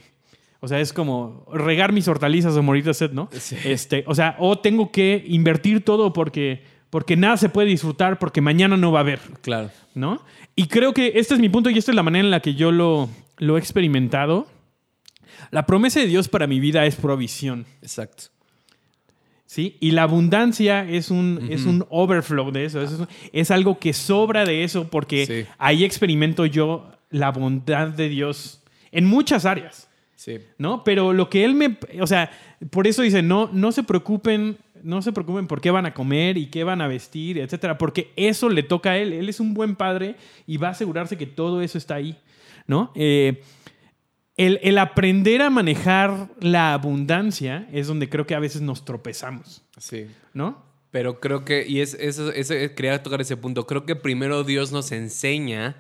o sea, es como regar mis hortalizas o morir de sed, ¿no? Sí. Este, o sea, o tengo que invertir todo porque, porque nada se puede disfrutar porque mañana no va a haber. Claro. ¿no? Y creo que este es mi punto y esta es la manera en la que yo lo, lo he experimentado. La promesa de Dios para mi vida es provisión, Exacto. ¿sí? Y la abundancia es un, es un overflow de eso, es, es algo que sobra de eso porque Sí. ahí experimento yo la bondad de Dios en muchas áreas. Sí. ¿no? Pero lo que él me, o sea, por eso dice, no, no se preocupen, no se preocupen por qué van a comer y qué van a vestir, etcétera, porque eso le toca a él. Él es un buen padre y va a asegurarse que todo eso está ahí, ¿no? Eh, el, el aprender a manejar la abundancia es donde creo que a veces nos tropezamos, Sí. ¿no? Pero creo que, y es, eso, ese- quería tocar ese punto, creo que primero Dios nos enseña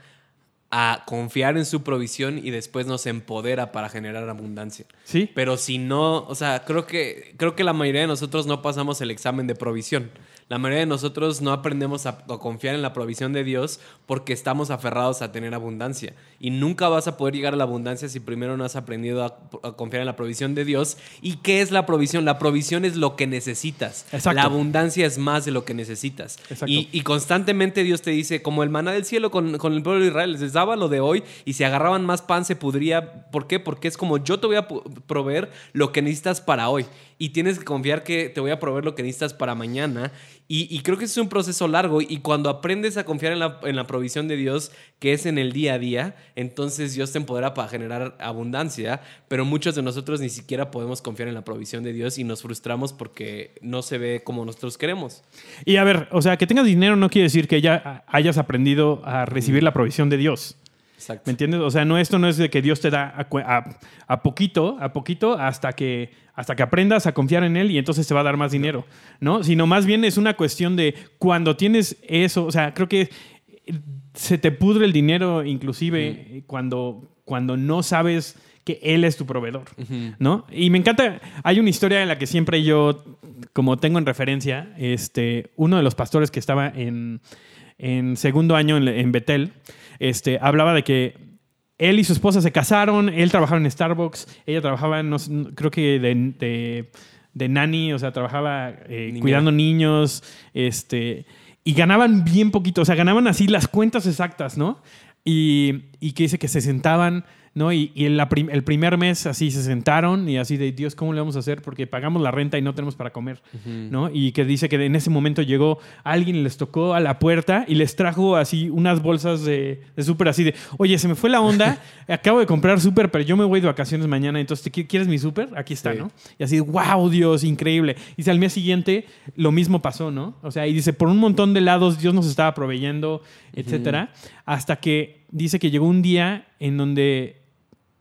a confiar en su provisión y después nos empodera para generar abundancia. Sí. Pero si no, o sea, creo que, creo que la mayoría de nosotros no pasamos el examen de provisión. La mayoría de nosotros no aprendemos a, a confiar en la provisión de Dios porque estamos aferrados a tener abundancia. Y nunca vas a poder llegar a la abundancia si primero no has aprendido a, a confiar en la provisión de Dios. ¿Y qué es la provisión? La provisión es lo que necesitas. Exacto. La abundancia es más de lo que necesitas. Y, y constantemente Dios te dice, como el maná del cielo con, con el pueblo de Israel, les daba lo de hoy y si agarraban más pan se pudría. ¿Por qué? Porque es como yo te voy a proveer lo que necesitas para hoy. Y tienes que confiar que te voy a proveer lo que necesitas para mañana. Y, y creo que es un proceso largo y cuando aprendes a confiar en la, en la provisión de Dios, que es en el día a día, entonces Dios te empodera para generar abundancia, pero muchos de nosotros ni siquiera podemos confiar en la provisión de Dios y nos frustramos porque no se ve como nosotros queremos. Y a ver, o sea, que tengas dinero no quiere decir que ya hayas aprendido a recibir la provisión de Dios. Exacto. ¿Me entiendes? O sea, no, esto no es de que Dios te da a, cu- a- a poquito, a poquito, hasta que, hasta que aprendas a confiar en Él y entonces te va a dar más dinero, ¿no? Sino más bien es una cuestión de cuando tienes eso, o sea, creo que se te pudre el dinero inclusive cuando, cuando no sabes que Él es tu proveedor, ¿no? Y me encanta, hay una historia en la que siempre yo, como tengo en referencia, este, uno de los pastores que estaba en, en segundo año en, en Betel, este, hablaba de que él y su esposa se casaron, él trabajaba en Starbucks, ella trabajaba, no creo que de, de, de nanny, o sea, trabajaba eh, cuidando niños, este, y ganaban bien poquito, o sea, ganaban así las cuentas exactas, ¿no? Y, y que dice que se sentaban, ¿no? Y, y en la prim- el primer mes así se sentaron y así de, Dios, ¿cómo le vamos a hacer? Porque pagamos la renta y no tenemos para comer, ¿no? Y que dice que en ese momento llegó alguien les tocó a la puerta y les trajo así unas bolsas de, de súper así de, oye, se me fue la onda, acabo de comprar súper, pero yo me voy de vacaciones mañana, entonces, ¿te qui- ¿quieres mi súper? Aquí está, Sí. ¿no? Y así, wow, Dios, increíble. Y dice, al mes siguiente lo mismo pasó, ¿no? O sea, y dice, por un montón de lados Dios nos estaba proveyendo, etcétera, hasta que dice que llegó un día en donde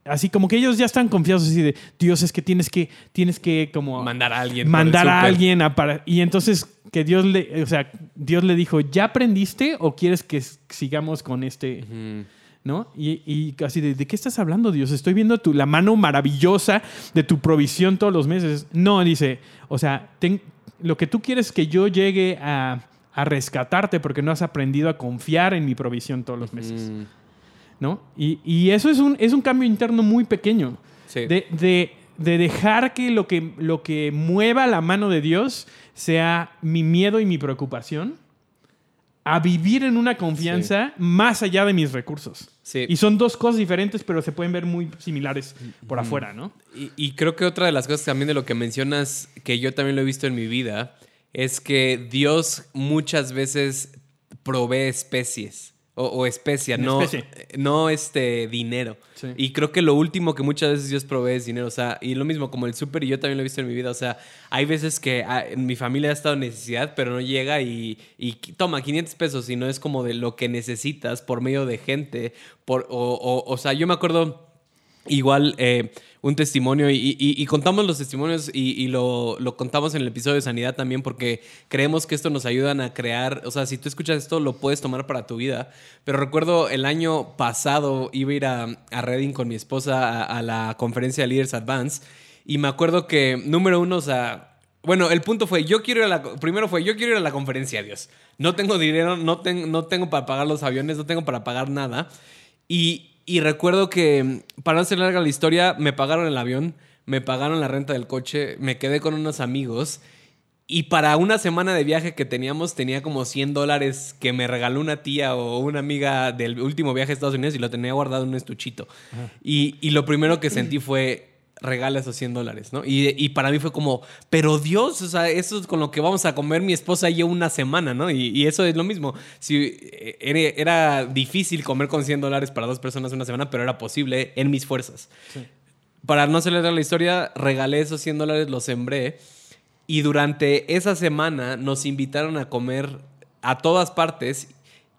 así como que ellos ya están confiados así de Dios es que tienes que tienes que como Mandar a alguien. mandar a alguien a para y entonces que Dios le o sea Dios le dijo ya aprendiste o quieres que sigamos con este. ¿no? Y, y casi de, ¿de qué estás hablando, Dios? Estoy viendo tu, la mano maravillosa de tu provisión todos los meses. No, dice, o sea, ten- lo que tú quieres es que yo llegue a, a rescatarte porque no has aprendido a confiar en mi provisión todos los meses, ¿no? Y, y eso es un, es un cambio interno muy pequeño. sí. De, de- de dejar que lo, que lo que mueva la mano de Dios sea mi miedo y mi preocupación, a vivir en una confianza más allá de mis recursos. Sí. Y son dos cosas diferentes, pero se pueden ver muy similares por afuera, ¿no? Y, y creo que otra de las cosas también de lo que mencionas, que yo también lo he visto en mi vida, es que Dios muchas veces provee especies o, o especia, no, especie. no este dinero. Sí. Y creo que lo último que muchas veces Dios provee es dinero. O sea, y lo mismo como el súper, y yo también lo he visto en mi vida. O sea, hay veces que ah, en mi familia ha estado en necesidad, pero no llega y, y toma 500 pesos, y no es como de lo que necesitas por medio de gente. Por, o, o, o sea, yo me acuerdo igual eh, un testimonio y, contamos los testimonios y, lo, contamos en el episodio de sanidad también porque creemos que esto nos ayudan a crear, o sea, si tú escuchas esto lo puedes tomar para tu vida, pero recuerdo el año pasado iba a ir a, Reading con mi esposa a, a la conferencia de Leaders Advance y me acuerdo que número uno, o sea, bueno, el punto fue, yo quiero ir a la, primero fue, yo quiero ir a la conferencia, Dios. No tengo dinero, no, ten- no tengo para pagar los aviones, no tengo para pagar nada. Y, y recuerdo que, para no hacer larga la historia, me pagaron el avión, me pagaron la renta del coche, me quedé con unos amigos. Y para una semana de viaje que teníamos, tenía como 100 dólares que me regaló una tía o una amiga del último viaje a Estados Unidos y lo tenía guardado en un estuchito. Y, y lo primero que sentí fue, regala esos 100 dólares, ¿no? Y, y para mí fue como, pero Dios, o sea, eso es con lo que vamos a comer mi esposa y yo una semana, ¿no? Y, y eso es lo mismo. Si, eh, era, difícil comer con 100 dólares para dos personas una semana, pero era posible en mis fuerzas. para no acelerar la historia, regalé esos 100 dólares, los sembré. Y durante esa semana nos invitaron a comer a todas partes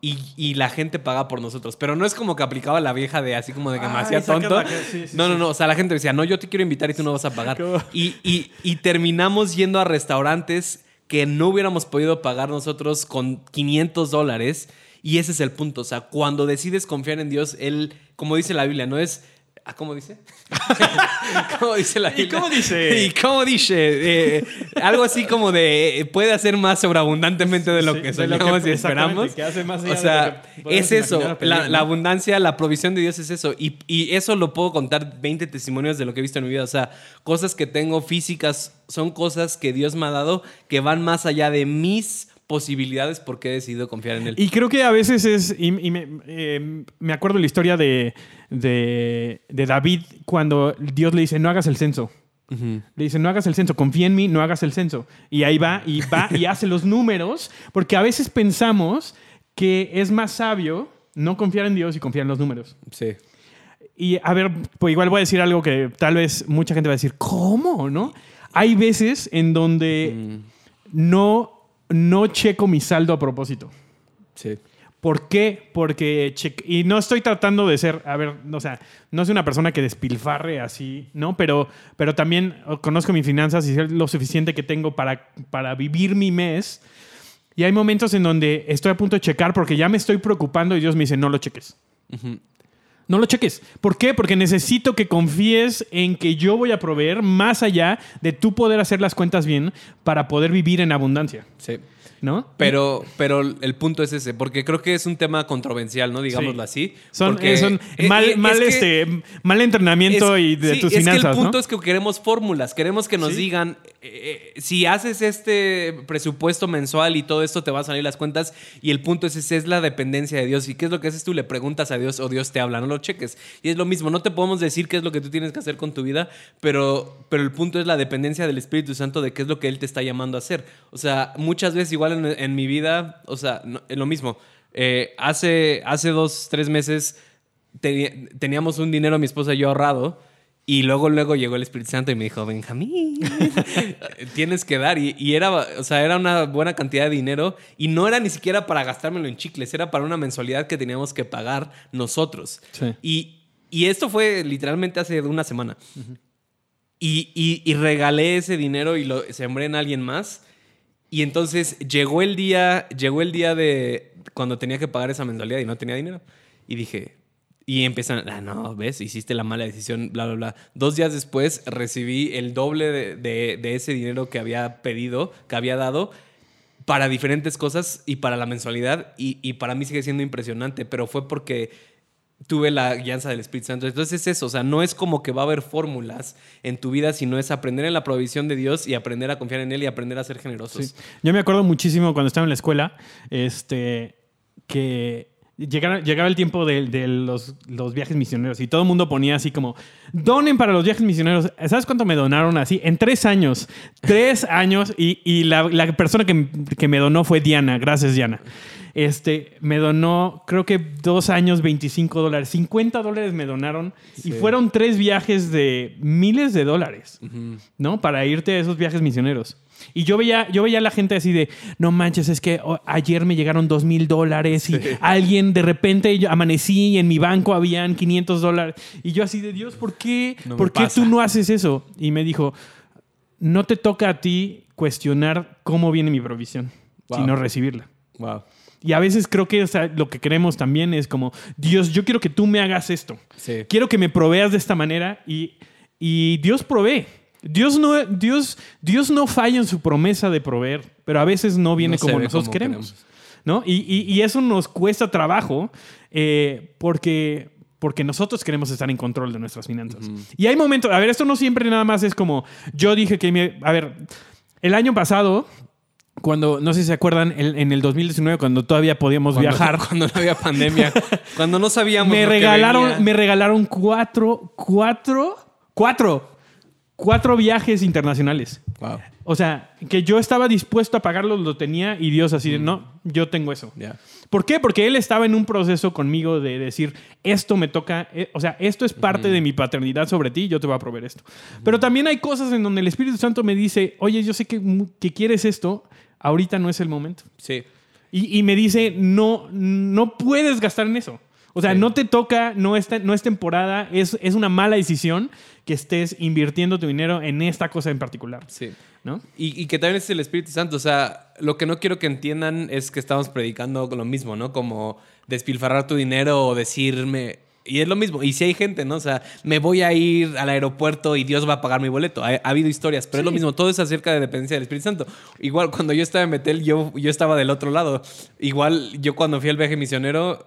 y, y la gente paga por nosotros. Pero no es como que aplicaba la vieja de así como de que me Ay, hacía tonto. la que- sí, sí, no, no, no. O sea, la gente decía, no, yo te quiero invitar y tú no vas a pagar. Y- y terminamos yendo a restaurantes que no hubiéramos podido pagar nosotros con 500 dólares. Y ese es el punto. O sea, cuando decides confiar en Dios, Él, como dice la Biblia, no es... ¿Ah, ¿Cómo dice? ¿Cómo dice la ¿Y cómo dice? ¿Y cómo dice? Eh, algo así como de eh, puede hacer más sobreabundantemente de lo Sí, que de lo que- soñamos y esperamos. que hace más allá o sea, es eso. La, ¿no? la abundancia, la provisión de Dios es eso. Y, y eso lo puedo contar 20 testimonios de lo que he visto en mi vida. O sea, cosas que tengo físicas son cosas que Dios me ha dado que van más allá de mis posibilidades porque he decidido confiar en Él. Y creo que a veces es. Y, y me, eh, me acuerdo la historia de, de, de David cuando Dios le dice: No hagas el censo. Le dice: No hagas el censo, confía en mí, no hagas el censo. Y ahí va y va y hace los números, porque a veces pensamos que es más sabio no confiar en Dios y confiar en los números. Sí. Y a ver, pues igual voy a decir algo que tal vez mucha gente va a decir, ¿cómo? ¿No? Hay veces en donde no, no checo mi saldo a propósito. Sí. ¿Por qué? Porque, che- y no estoy tratando de ser, a ver, o sea, no soy una persona que despilfarre así, ¿no? Pero, pero también conozco mis finanzas y sé lo suficiente que tengo para, para vivir mi mes. Y hay momentos en donde estoy a punto de checar porque ya me estoy preocupando y Dios me dice, no lo cheques. No lo cheques. ¿Por qué? Porque necesito que confíes en que yo voy a proveer más allá de tú poder hacer las cuentas bien para poder vivir en abundancia, Sí. ¿no? Pero, pero el punto es ese, porque creo que es un tema controversial, ¿no? Digámoslo Sí. así. Son, eh, son eh, mal, eh, es mal, que- este, mal entrenamiento es- y de sí, tus es finanzas, que el punto ¿no? es que queremos fórmulas, queremos que nos Sí. digan eh, eh, si haces este presupuesto mensual y todo esto te va a salir las cuentas y el punto es ese es la dependencia de Dios. Y qué es lo que haces tú le preguntas a Dios o Dios te habla, no lo cheques. Y es lo mismo, no te podemos decir qué es lo que tú tienes que hacer con tu vida, pero pero el punto es la dependencia del Espíritu Santo de qué es lo que él te está llamando a hacer, o sea muchas veces igual en, mi vida, o sea no- es lo mismo, Eh, hace hace dos tres meses teníamos un dinero mi esposa y yo ahorrado. Y luego, luego llegó el Espíritu Santo y me dijo, Benjamín, tienes que dar. Y, y era, o sea, era una buena cantidad de dinero. Y no era ni siquiera para gastármelo en chicles, era para una mensualidad que teníamos que pagar nosotros. Sí. Y, y esto fue literalmente hace una semana. y, y- y regalé ese dinero y lo sembré en alguien más. Y entonces llegó el día, llegó el día de cuando tenía que pagar esa mensualidad y no tenía dinero. Y dije, y empiezan, ah, no, ves, hiciste la mala decisión, bla, bla, bla. Dos días después recibí el doble de, de- ese dinero que había pedido, que había dado para diferentes cosas y para la mensualidad. Y, y para mí sigue siendo impresionante, pero fue porque tuve la guianza del Espíritu Santo. Entonces es eso, o sea, no es como que va a haber fórmulas en tu vida, sino es aprender en la provisión de Dios y aprender a confiar en Él y aprender a ser generosos. Yo me acuerdo muchísimo cuando estaba en la escuela, este, que llegaba el tiempo de, de los, los viajes misioneros y todo el mundo ponía así como, donen para los viajes misioneros. ¿Sabes cuánto me donaron así? En tres años. Tres años y, y la, la persona que, que me donó fue Diana. Gracias, Diana. Este, me donó, creo que dos años, 25 dólares. 50 dólares me donaron y fueron tres viajes de miles de dólares, ¿no? Para irte a esos viajes misioneros. Y yo veía, yo veía a la gente así de, no manches, es que oh, ayer me llegaron dos mil dólares y alguien de repente yo amanecí y en mi banco habían 500 dólares. Y yo así de, Dios, ¿por qué, No ¿por qué pasa. tú no haces eso? Y me dijo, no te toca a ti cuestionar cómo viene mi provisión, Wow. sino recibirla. Wow. Y a veces creo que o sea, lo que queremos también es como, Dios, yo quiero que tú me hagas esto. Sí. Quiero que me proveas de esta manera y, y Dios provee. Dios no, Dios, Dios no falla en su promesa de proveer, pero a veces no viene No como nosotros como queremos. queremos. ¿no? Y, y- y eso nos cuesta trabajo eh, porque, porque nosotros queremos estar en control de nuestras finanzas. Y hay momentos, a ver, esto no siempre nada más es como, yo dije que, me, a ver, el año pasado, cuando, no sé si se acuerdan, en el 2019, cuando todavía podíamos Cuando- viajar, Cuando no había pandemia. cuando no sabíamos. me regalaron, me regalaron cuatro, cuatro, cuatro, cuatro viajes internacionales. Wow. O sea, que yo estaba dispuesto a pagarlos, lo tenía y Dios así de, no, yo tengo eso. ¿Por qué? Porque él estaba en un proceso conmigo de decir, esto me toca, eh, o sea, esto es parte de mi paternidad sobre ti, yo te voy a proveer esto. Pero también hay cosas en donde el Espíritu Santo me dice, oye, yo sé que, que quieres esto, ahorita no es el momento. Sí. Y, y me dice, no, no puedes gastar en eso. O sea, Sí. no te toca, no es, no es temporada, es, es una mala decisión que estés invirtiendo tu dinero en esta cosa en particular. Sí. ¿No? Y, y que también es el Espíritu Santo. O sea, lo que no quiero que entiendan es que estamos predicando lo mismo, ¿no? Como despilfarrar tu dinero o decirme. Y es lo mismo. Y si hay gente, ¿no? O sea, me voy a ir al aeropuerto y Dios va a pagar mi boleto. Ha, ha habido historias, pero es lo mismo. Todo es acerca de dependencia del Espíritu Santo. Igual, cuando yo estaba en Betel, yo, yo estaba del otro lado. Igual, yo cuando fui al viaje misionero,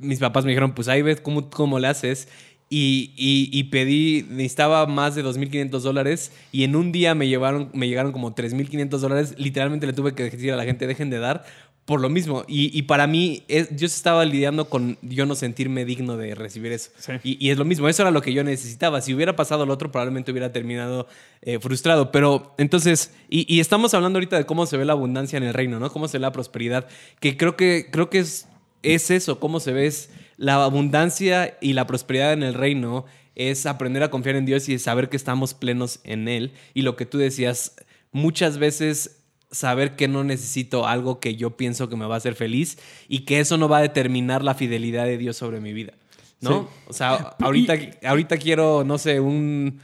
mis papás me dijeron, pues ahí ves cómo, cómo le haces. Y, y- y pedí, necesitaba más de 2.500 dólares y en un día me, llevaron, me llegaron como 3.500 dólares. Literalmente le tuve que decir a la gente, dejen de dar por lo mismo. Y, y para mí, es- yo estaba lidiando con yo no sentirme digno de recibir eso. Sí. Y, y es lo mismo, eso era lo que yo necesitaba. Si hubiera pasado lo otro, probablemente hubiera terminado eh, frustrado. Pero entonces, y, y estamos hablando ahorita de cómo se ve la abundancia en el reino, ¿no? Cómo se ve la prosperidad. Que creo que, creo que es, es eso, cómo se ve es la abundancia y la prosperidad en el reino. Es aprender a confiar en Dios y saber que estamos plenos en Él. Y lo que tú decías, muchas veces saber que no necesito algo que yo pienso que me va a hacer feliz y que eso no va a determinar la fidelidad de Dios sobre mi vida. ¿No? Sí. O sea, ahorita, ahorita quiero, no sé, un.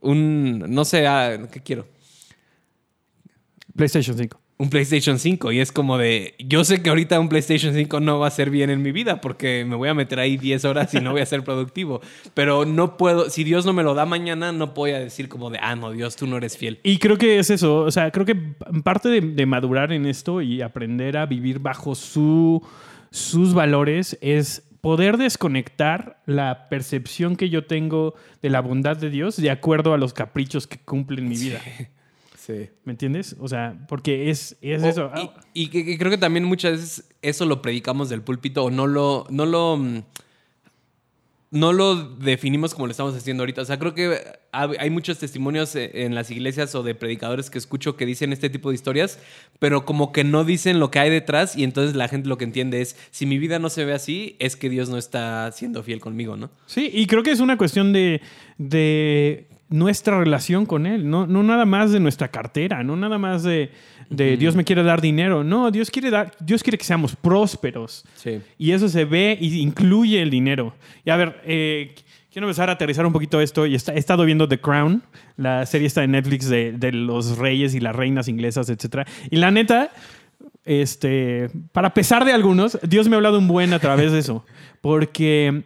Un. No sé, ah, ¿qué quiero? PlayStation 5. Un PlayStation 5. Y es como de. Yo sé que ahorita un PlayStation 5 no va a ser bien en mi vida porque me voy a meter ahí 10 horas y no voy a ser productivo. Pero no puedo. Si Dios no me lo da mañana, no voy a decir como de. Ah, no, Dios, tú no eres fiel. Y creo que es eso, o sea, creo que parte de, de madurar en esto y aprender a vivir bajo su, sus valores es poder desconectar la percepción que yo tengo de la bondad de Dios de acuerdo a los caprichos que cumplen mi vida. Sí. ¿Me entiendes? O sea, porque es, es O- eso. Y, y que, que creo que también muchas veces eso lo predicamos del púlpito o no lo, no lo, mm, no lo definimos como lo estamos haciendo ahorita. O sea, creo que hay muchos testimonios eh, en las iglesias o de predicadores que escucho que dicen este tipo de historias, pero como que no dicen lo que hay detrás y entonces la gente lo que entiende es, si mi vida no se ve así, es que Dios no está siendo fiel conmigo, ¿no? Sí, y creo que es una cuestión de, de nuestra relación con Él, no, no nada más de nuestra cartera, no nada más de, de Dios me quiere dar dinero, no, Dios quiere, dar, Dios quiere que seamos prósperos. Sí. Y eso se ve y incluye el dinero. Y a ver, eh, quiero empezar a aterrizar un poquito esto. Y está- he estado viendo The Crown, la serie esta de Netflix de, de los reyes y las reinas inglesas, etc. Y la neta, este, para pesar de algunos, Dios me ha hablado un buen a través de eso. Porque...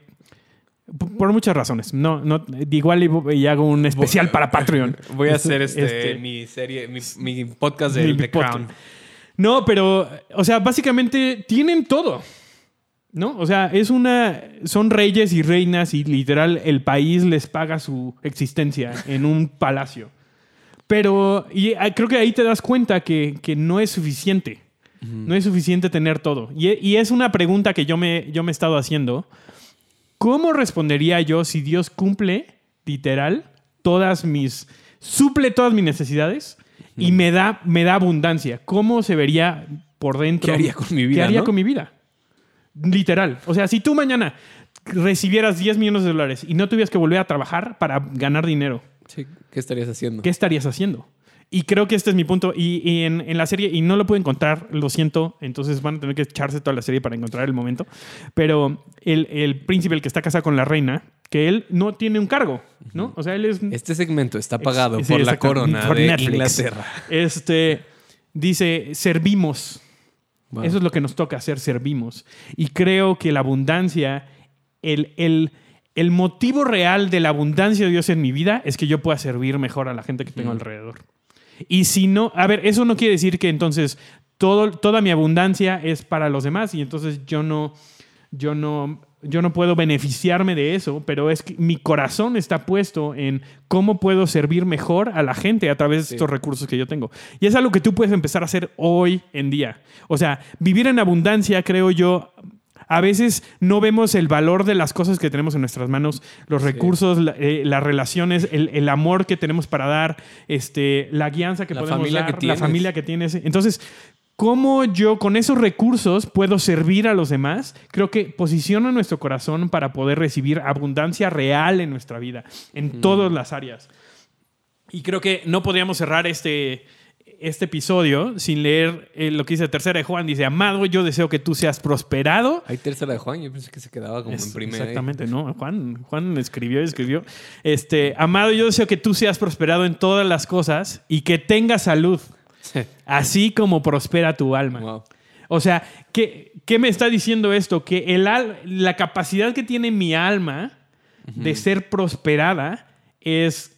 Por muchas razones. No, no, igual y, y hago un especial para Patreon. Voy a hacer este, Este- mi serie, mi, mi podcast Mi de The podcast. Crown. No, pero, o sea, básicamente tienen todo. ¿No? O sea, es una. Son reyes y reinas y literal el país les paga su existencia en un palacio. Pero y, ah, creo que ahí te das cuenta que, que no es suficiente. No es suficiente tener todo. Y, y es una pregunta que yo me, yo me he estado haciendo. ¿Cómo respondería yo si Dios cumple, literal, todas mis. suple todas mis necesidades y me da, me da abundancia? ¿Cómo se vería por dentro? ¿Qué haría con mi vida, ¿Qué haría no? con mi vida? Literal. O sea, si tú mañana recibieras 10 millones de dólares y no tuvieras que volver a trabajar para ganar dinero, Sí, ¿Qué estarías haciendo? ¿qué estarías haciendo? Y creo que este es mi punto. Y, y en, en la serie, y no lo puedo encontrar, lo siento, entonces van a tener que echarse toda la serie para encontrar el momento. Pero el, el príncipe, el que está casado con la reina, que él no tiene un cargo, ¿no? O sea, él es... Este segmento está pagado por la corona por de Netflix. Inglaterra. Este, dice, servimos. Wow. Eso es lo que nos toca hacer, servimos. Y creo que la abundancia, el, el, el motivo real de la abundancia de Dios en mi vida es que yo pueda servir mejor a la gente que tengo alrededor. Y si no, a ver, eso no quiere decir que entonces todo, toda mi abundancia es para los demás y entonces yo no, yo no, yo no puedo beneficiarme de eso, pero es que mi corazón está puesto en cómo puedo servir mejor a la gente a través de estos recursos que yo tengo. Y es algo que tú puedes empezar a hacer hoy en día. O sea, vivir en abundancia, creo yo, a veces no vemos el valor de las cosas que tenemos en nuestras manos, los recursos, la- eh, las relaciones, el, el amor que tenemos para dar, este, la guianza que La podemos dar, que la familia que tienes. Entonces, cómo yo con esos recursos puedo servir a los demás, creo que posiciona nuestro corazón para poder recibir abundancia real en nuestra vida, en todas las áreas. Y creo que no podríamos cerrar este, este episodio sin leer eh, lo que dice tercera de Juan. Dice, amado, yo deseo que tú seas prosperado. Hay tercera de Juan, yo pensé que se quedaba como Es- en primera. Exactamente, no. Juan, Juan escribió y escribió. Este, amado, yo deseo que tú seas prosperado en todas las cosas y que tengas salud, así como prospera tu alma. Wow. O sea, ¿qué, qué me está diciendo esto? Que el al- la capacidad que tiene mi alma de ser prosperada es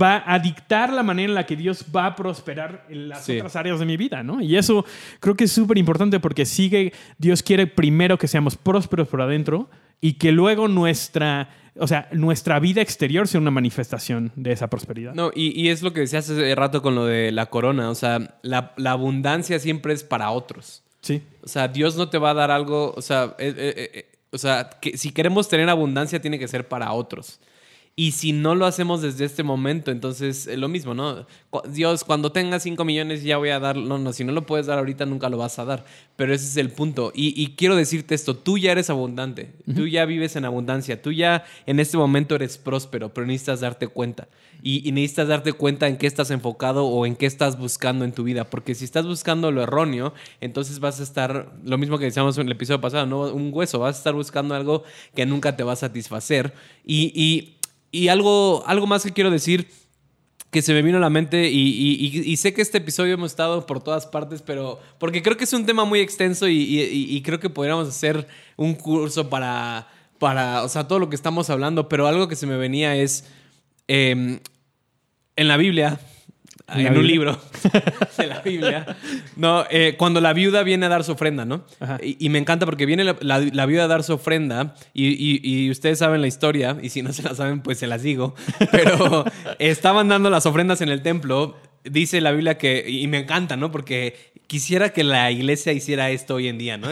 va a dictar la manera en la que Dios va a prosperar en las Sí. otras áreas de mi vida, ¿no? Y eso creo que es súper importante porque sigue, Dios quiere primero que seamos prósperos por adentro y que luego nuestra, o sea, nuestra vida exterior sea una manifestación de esa prosperidad. No, y, y es lo que decías hace rato con lo de la corona. O sea, la, la abundancia siempre es para otros. Sí. O sea, Dios no te va a dar algo. O sea, eh, eh, eh, o sea que si queremos tener abundancia, tiene que ser para otros. Y si no lo hacemos desde este momento, entonces es lo mismo, ¿no? Dios, cuando tenga 5 millones ya voy a dar. No, no, si no lo puedes dar ahorita, nunca lo vas a dar. Pero ese es el punto. Y, y quiero decirte esto: tú ya eres abundante. Tú ya vives en abundancia. Tú ya en este momento eres próspero, pero necesitas darte cuenta. Y, y necesitas darte cuenta en qué estás enfocado o en qué estás buscando en tu vida. Porque si estás buscando lo erróneo, entonces vas a estar, lo mismo que decíamos en el episodio pasado, ¿no? Un hueso, vas a estar buscando algo que nunca te va a satisfacer. Y, y- y algo, algo más que quiero decir que se me vino a la mente y, y- y- sé que este episodio hemos estado por todas partes, pero porque creo que es un tema muy extenso y, y- creo que podríamos hacer un curso para, para, o sea, todo lo que estamos hablando, pero algo que se me venía es, em, en la Biblia, ¿En un libro de la Biblia, no, eh, cuando la viuda viene a dar su ofrenda, ¿no? Y, y me encanta porque viene la, la- la viuda a dar su ofrenda y, y- y ustedes saben la historia y si no se la saben pues se las digo, pero estaban dando las ofrendas en el templo, dice la Biblia que, y me encanta, ¿no? Porque quisiera que la iglesia hiciera esto hoy en día, ¿no?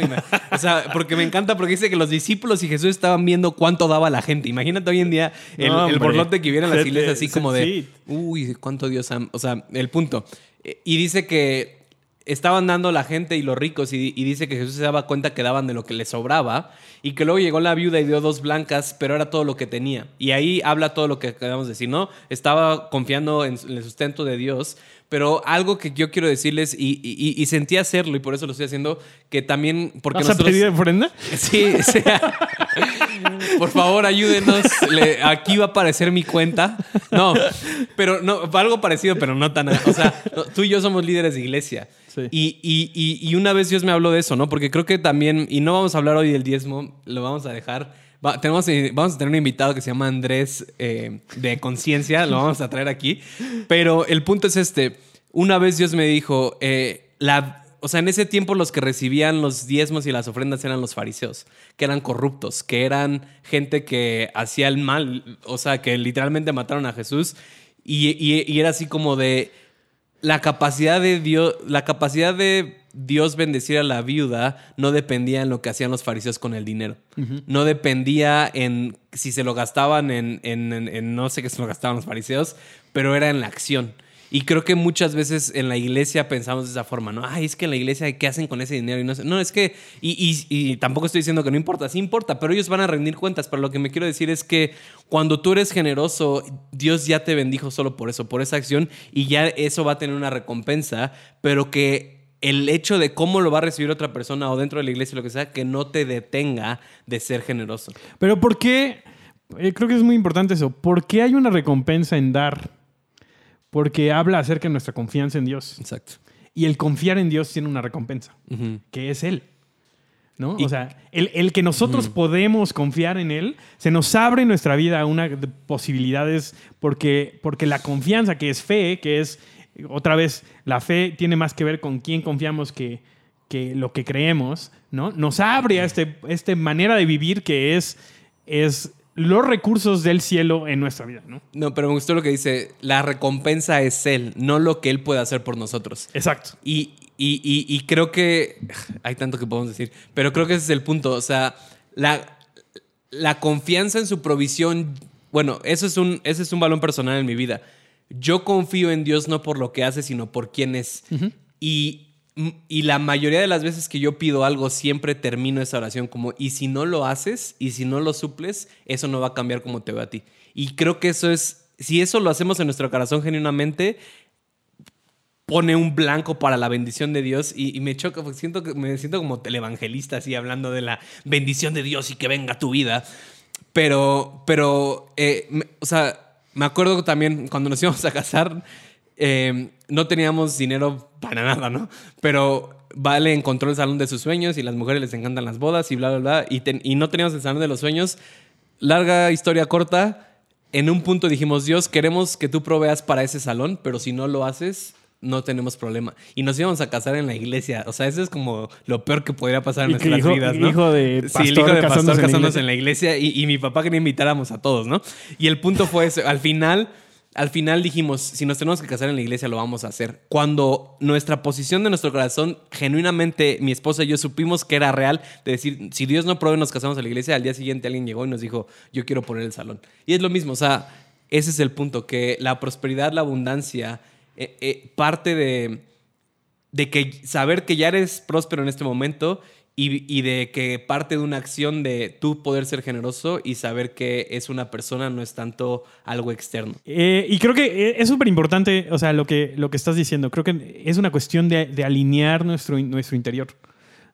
O sea, porque me encanta porque dice que los discípulos y Jesús estaban viendo cuánto daba la gente. Imagínate hoy en día el, No, el borlote que en las iglesias así como de, uy, cuánto Dios am-". O sea, el punto. Eh, Y dice que estaban dando la gente y los ricos y, y dice que Jesús se daba cuenta que daban de lo que les sobraba y que luego llegó la viuda y dio dos blancas, pero era todo lo que tenía. Y ahí habla todo lo que acabamos de decir, ¿no? Estaba confiando en el sustento de Dios, pero algo que yo quiero decirles y, y- y sentí hacerlo y por eso lo estoy haciendo, que también... Porque ¿Vas a nosotros- pedir ofrenda? Sí, o sea, por favor, ayúdenos. Le- aquí va a aparecer mi cuenta. No, pero no, algo parecido, pero no tan. O sea, no, tú y yo somos líderes de iglesia. Sí. Y, y- y- y una vez Dios me habló de eso, ¿no? Porque creo que también, y no vamos a hablar hoy del diezmo, lo vamos a dejar. Tenemos, vamos a tener un invitado que se llama Andrés eh, de Conciencia, lo vamos a traer aquí. Pero el punto es este: una vez Dios me dijo, eh, la, o sea, en ese tiempo los que recibían los diezmos y las ofrendas eran los fariseos, que eran corruptos, que eran gente que hacía el mal, o sea, que literalmente mataron a Jesús. Y- y era así como de la capacidad de Dios, la capacidad de Dios bendecir a la viuda no dependía en lo que hacían los fariseos con el dinero. No dependía en si se lo gastaban en, en- en- en no sé qué se lo gastaban los fariseos, pero era en la acción. Y creo que muchas veces en la iglesia pensamos de esa forma, ¿no? Ay, es que en la iglesia, ¿qué hacen con ese dinero? Y no, sé. no es que, y, y- y tampoco estoy diciendo que no importa, sí importa, pero ellos van a rendir cuentas. Pero lo que me quiero decir es que cuando tú eres generoso, Dios ya te bendijo solo por eso, por esa acción, y ya eso va a tener una recompensa, pero que el hecho de cómo lo va a recibir otra persona o dentro de la iglesia, lo que sea, que no te detenga de ser generoso. Pero ¿por qué? eh, creo que es muy importante eso. ¿Por qué hay una recompensa en dar? Porque habla acerca de nuestra confianza en Dios. Exacto. Y el confiar en Dios tiene una recompensa, Ujú. que es Él. ¿No? Y- o sea, el, el que nosotros podemos confiar en Él, se nos abre en nuestra vida una de posibilidades porque, porque la confianza, que es fe, que es, otra vez, la fe tiene más que ver con quién confiamos que, que lo que creemos, ¿no? Nos abre a este, esta manera de vivir que es, es los recursos del cielo en nuestra vida, ¿no? No, pero me gustó lo que dice, la recompensa es Él, no lo que Él puede hacer por nosotros. Exacto. Y, y- y- y creo que hay tanto que podemos decir, pero creo que ese es el punto. O sea, la, la confianza en su provisión, bueno, eso es un, ese es un balón personal en mi vida. Yo confío en Dios no por lo que hace, sino por quién es. Y y la mayoría de las veces que yo pido algo, siempre termino esa oración como, y si no lo haces, y si no lo suples, eso no va a cambiar como te ve a ti. Y creo que eso es, si eso lo hacemos en nuestro corazón genuinamente, pone un blanco para la bendición de Dios y, me choca, porque siento que me siento como televangelista así hablando de la bendición de Dios y que venga tu vida. Pero, pero, eh, o sea, me acuerdo también cuando nos íbamos a casar, eh, no teníamos dinero para nada, ¿no? Pero Vale encontró el salón de sus sueños y las mujeres les encantan las bodas y bla, bla, bla. Y, y no teníamos el salón de los sueños. Larga historia corta. En un punto dijimos, Dios, queremos que tú proveas para ese salón, pero si no lo haces, no tenemos problema. Y nos íbamos a casar en la iglesia. O sea, eso es como lo peor que podría pasar en nuestras vidas, ¿no? Hijo de pastor, sí, el hijo de pastor casándose, en la iglesia, y, y, mi papá quería invitáramos a todos, ¿no? Y el punto fue ese. Al final, al final dijimos, si nos tenemos que casar en la iglesia, lo vamos a hacer. Cuando nuestra posición de nuestro corazón, genuinamente, mi esposa y yo supimos que era real, de decir, si Dios no pruebe, nos casamos en la iglesia, al día siguiente alguien llegó y nos dijo, yo quiero poner el salón. Y es lo mismo, o sea, ese es el punto, que la prosperidad, la abundancia eh, eh, parte de, de que saber que ya eres próspero en este momento y, de que parte de una acción de tú poder ser generoso y saber que es una persona, no es tanto algo externo. Eh, y creo que es súper importante, o sea, lo que, lo que estás diciendo. Creo que es una cuestión de, alinear nuestro, nuestro interior.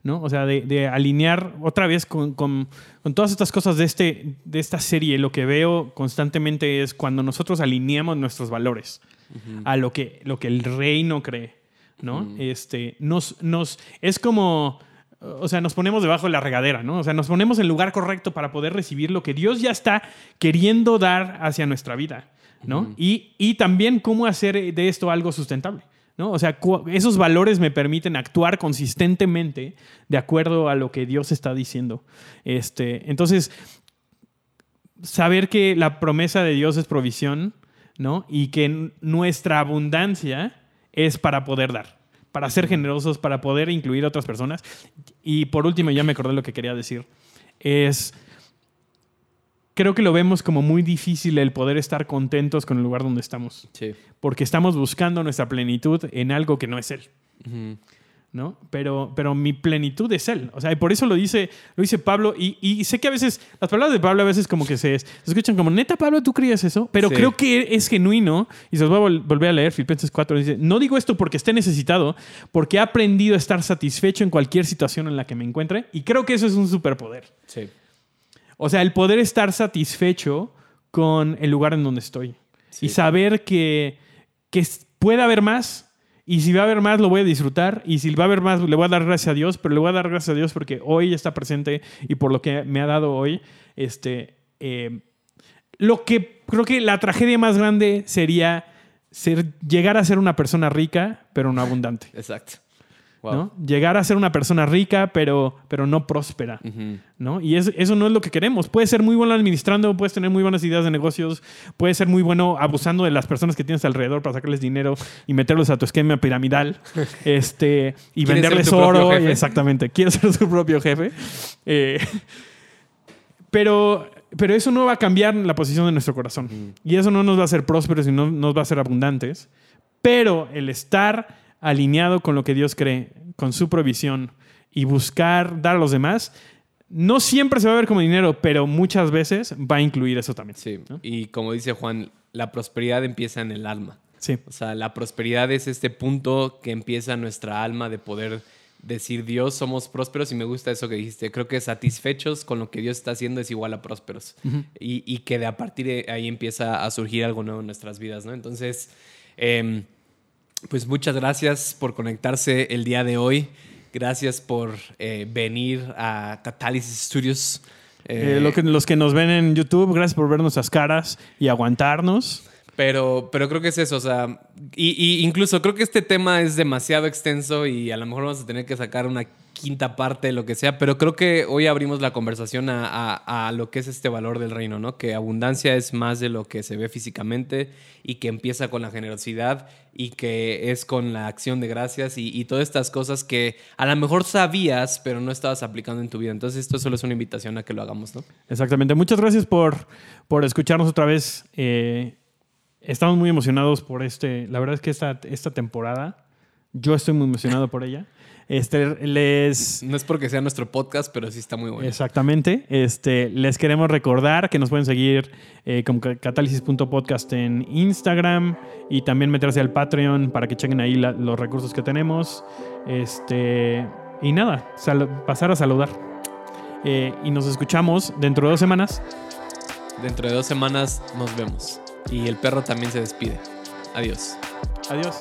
¿no? O sea, de, alinear otra vez con, con, con, todas estas cosas de, este, de esta serie. Lo que veo constantemente es cuando nosotros alineamos nuestros valores a lo que, lo que el reino cree, ¿no? este, nos, nos, es como, o sea, nos ponemos debajo de la regadera, ¿no? O sea, nos ponemos en el lugar correcto para poder recibir lo que Dios ya está queriendo dar hacia nuestra vida, ¿no? y, y también cómo hacer de esto algo sustentable. ¿No? O sea, esos valores me permiten actuar consistentemente de acuerdo a lo que Dios está diciendo. Este, entonces, saber que la promesa de Dios es provisión, ¿no? Y que nuestra abundancia es para poder dar, para ser generosos, para poder incluir a otras personas. Y por último, ya me acordé lo que quería decir, es, creo que lo vemos como muy difícil el poder estar contentos con el lugar donde estamos. Porque estamos buscando nuestra plenitud en algo que no es Él. ¿No? Pero, pero mi plenitud es Él. O sea, y por eso lo dice, lo dice Pablo. Y, sé que a veces, las palabras de Pablo a veces como que se, escuchan como, neta, Pablo, ¿tú creías eso? Pero creo que es genuino. Y se los voy a volver a leer, Filipenses 4. Dice, no digo esto porque esté necesitado, porque he aprendido a estar satisfecho en cualquier situación en la que me encuentre. Y creo que eso es un superpoder. Sí. O sea, el poder estar satisfecho con el lugar en donde estoy. Y saber que, que puede haber más, y si va a haber más, lo voy a disfrutar. Y si va a haber más, le voy a dar gracias a Dios. Pero le voy a dar gracias a Dios porque hoy está presente y por lo que me ha dado hoy. Este, eh, lo que creo que la tragedia más grande sería ser, llegar a ser una persona rica, pero no abundante. Exacto. Llegar a ser una persona rica, pero, pero no próspera. ¿no? Y eso no es lo que queremos. Puedes ser muy bueno administrando, puedes tener muy buenas ideas de negocios, puedes ser muy bueno abusando de las personas que tienes alrededor para sacarles dinero y meterlos a tu esquema piramidal este, y venderles oro. Exactamente. Quieres ser su propio jefe. Eh, pero, pero eso no va a cambiar la posición de nuestro corazón. Y eso no nos va a hacer prósperos y no nos va a hacer abundantes. Pero el estar alineado con lo que Dios cree, con su provisión y buscar dar a los demás, no siempre se va a ver como dinero, pero muchas veces va a incluir eso también. Sí, y como dice Juan, la prosperidad empieza en el alma. Sí. O sea, la prosperidad es este punto que empieza nuestra alma de poder decir Dios somos prósperos y me gusta eso que dijiste. Creo que satisfechos con lo que Dios está haciendo es igual a prósperos y, y, que de a partir de ahí empieza a surgir algo nuevo en nuestras vidas, ¿no? Entonces, eh, pues muchas gracias por conectarse el día de hoy. Gracias por eh, venir a Catalysis Studios. Eh, lo que, los que nos ven en YouTube, gracias por ver nuestras caras y aguantarnos. Pero, pero creo que es eso, o sea, y, incluso creo que este tema es demasiado extenso y a lo mejor vamos a tener que sacar una quinta parte, lo que sea, pero creo que hoy abrimos la conversación a, lo que es este valor del reino, ¿no? Que abundancia es más de lo que se ve físicamente y que empieza con la generosidad y que es con la acción de gracias y, todas estas cosas que a lo mejor sabías, pero no estabas aplicando en tu vida. Entonces esto solo es una invitación a que lo hagamos, ¿no? Exactamente. Muchas gracias por, por escucharnos otra vez. Eh, estamos muy emocionados por este. La verdad es que esta, esta temporada Yo estoy muy emocionado por ella. Este, les... No es porque sea nuestro podcast, pero sí está muy bueno. Exactamente. Este, les queremos recordar que nos pueden seguir eh, como catálisis.podcast en Instagram y también meterse al Patreon para que chequen ahí la- los recursos que tenemos. Este, y nada, pasar a saludar. Eh, y nos escuchamos dentro de dos semanas. Dentro de dos semanas nos vemos. Y el perro también se despide. Adiós. Adiós.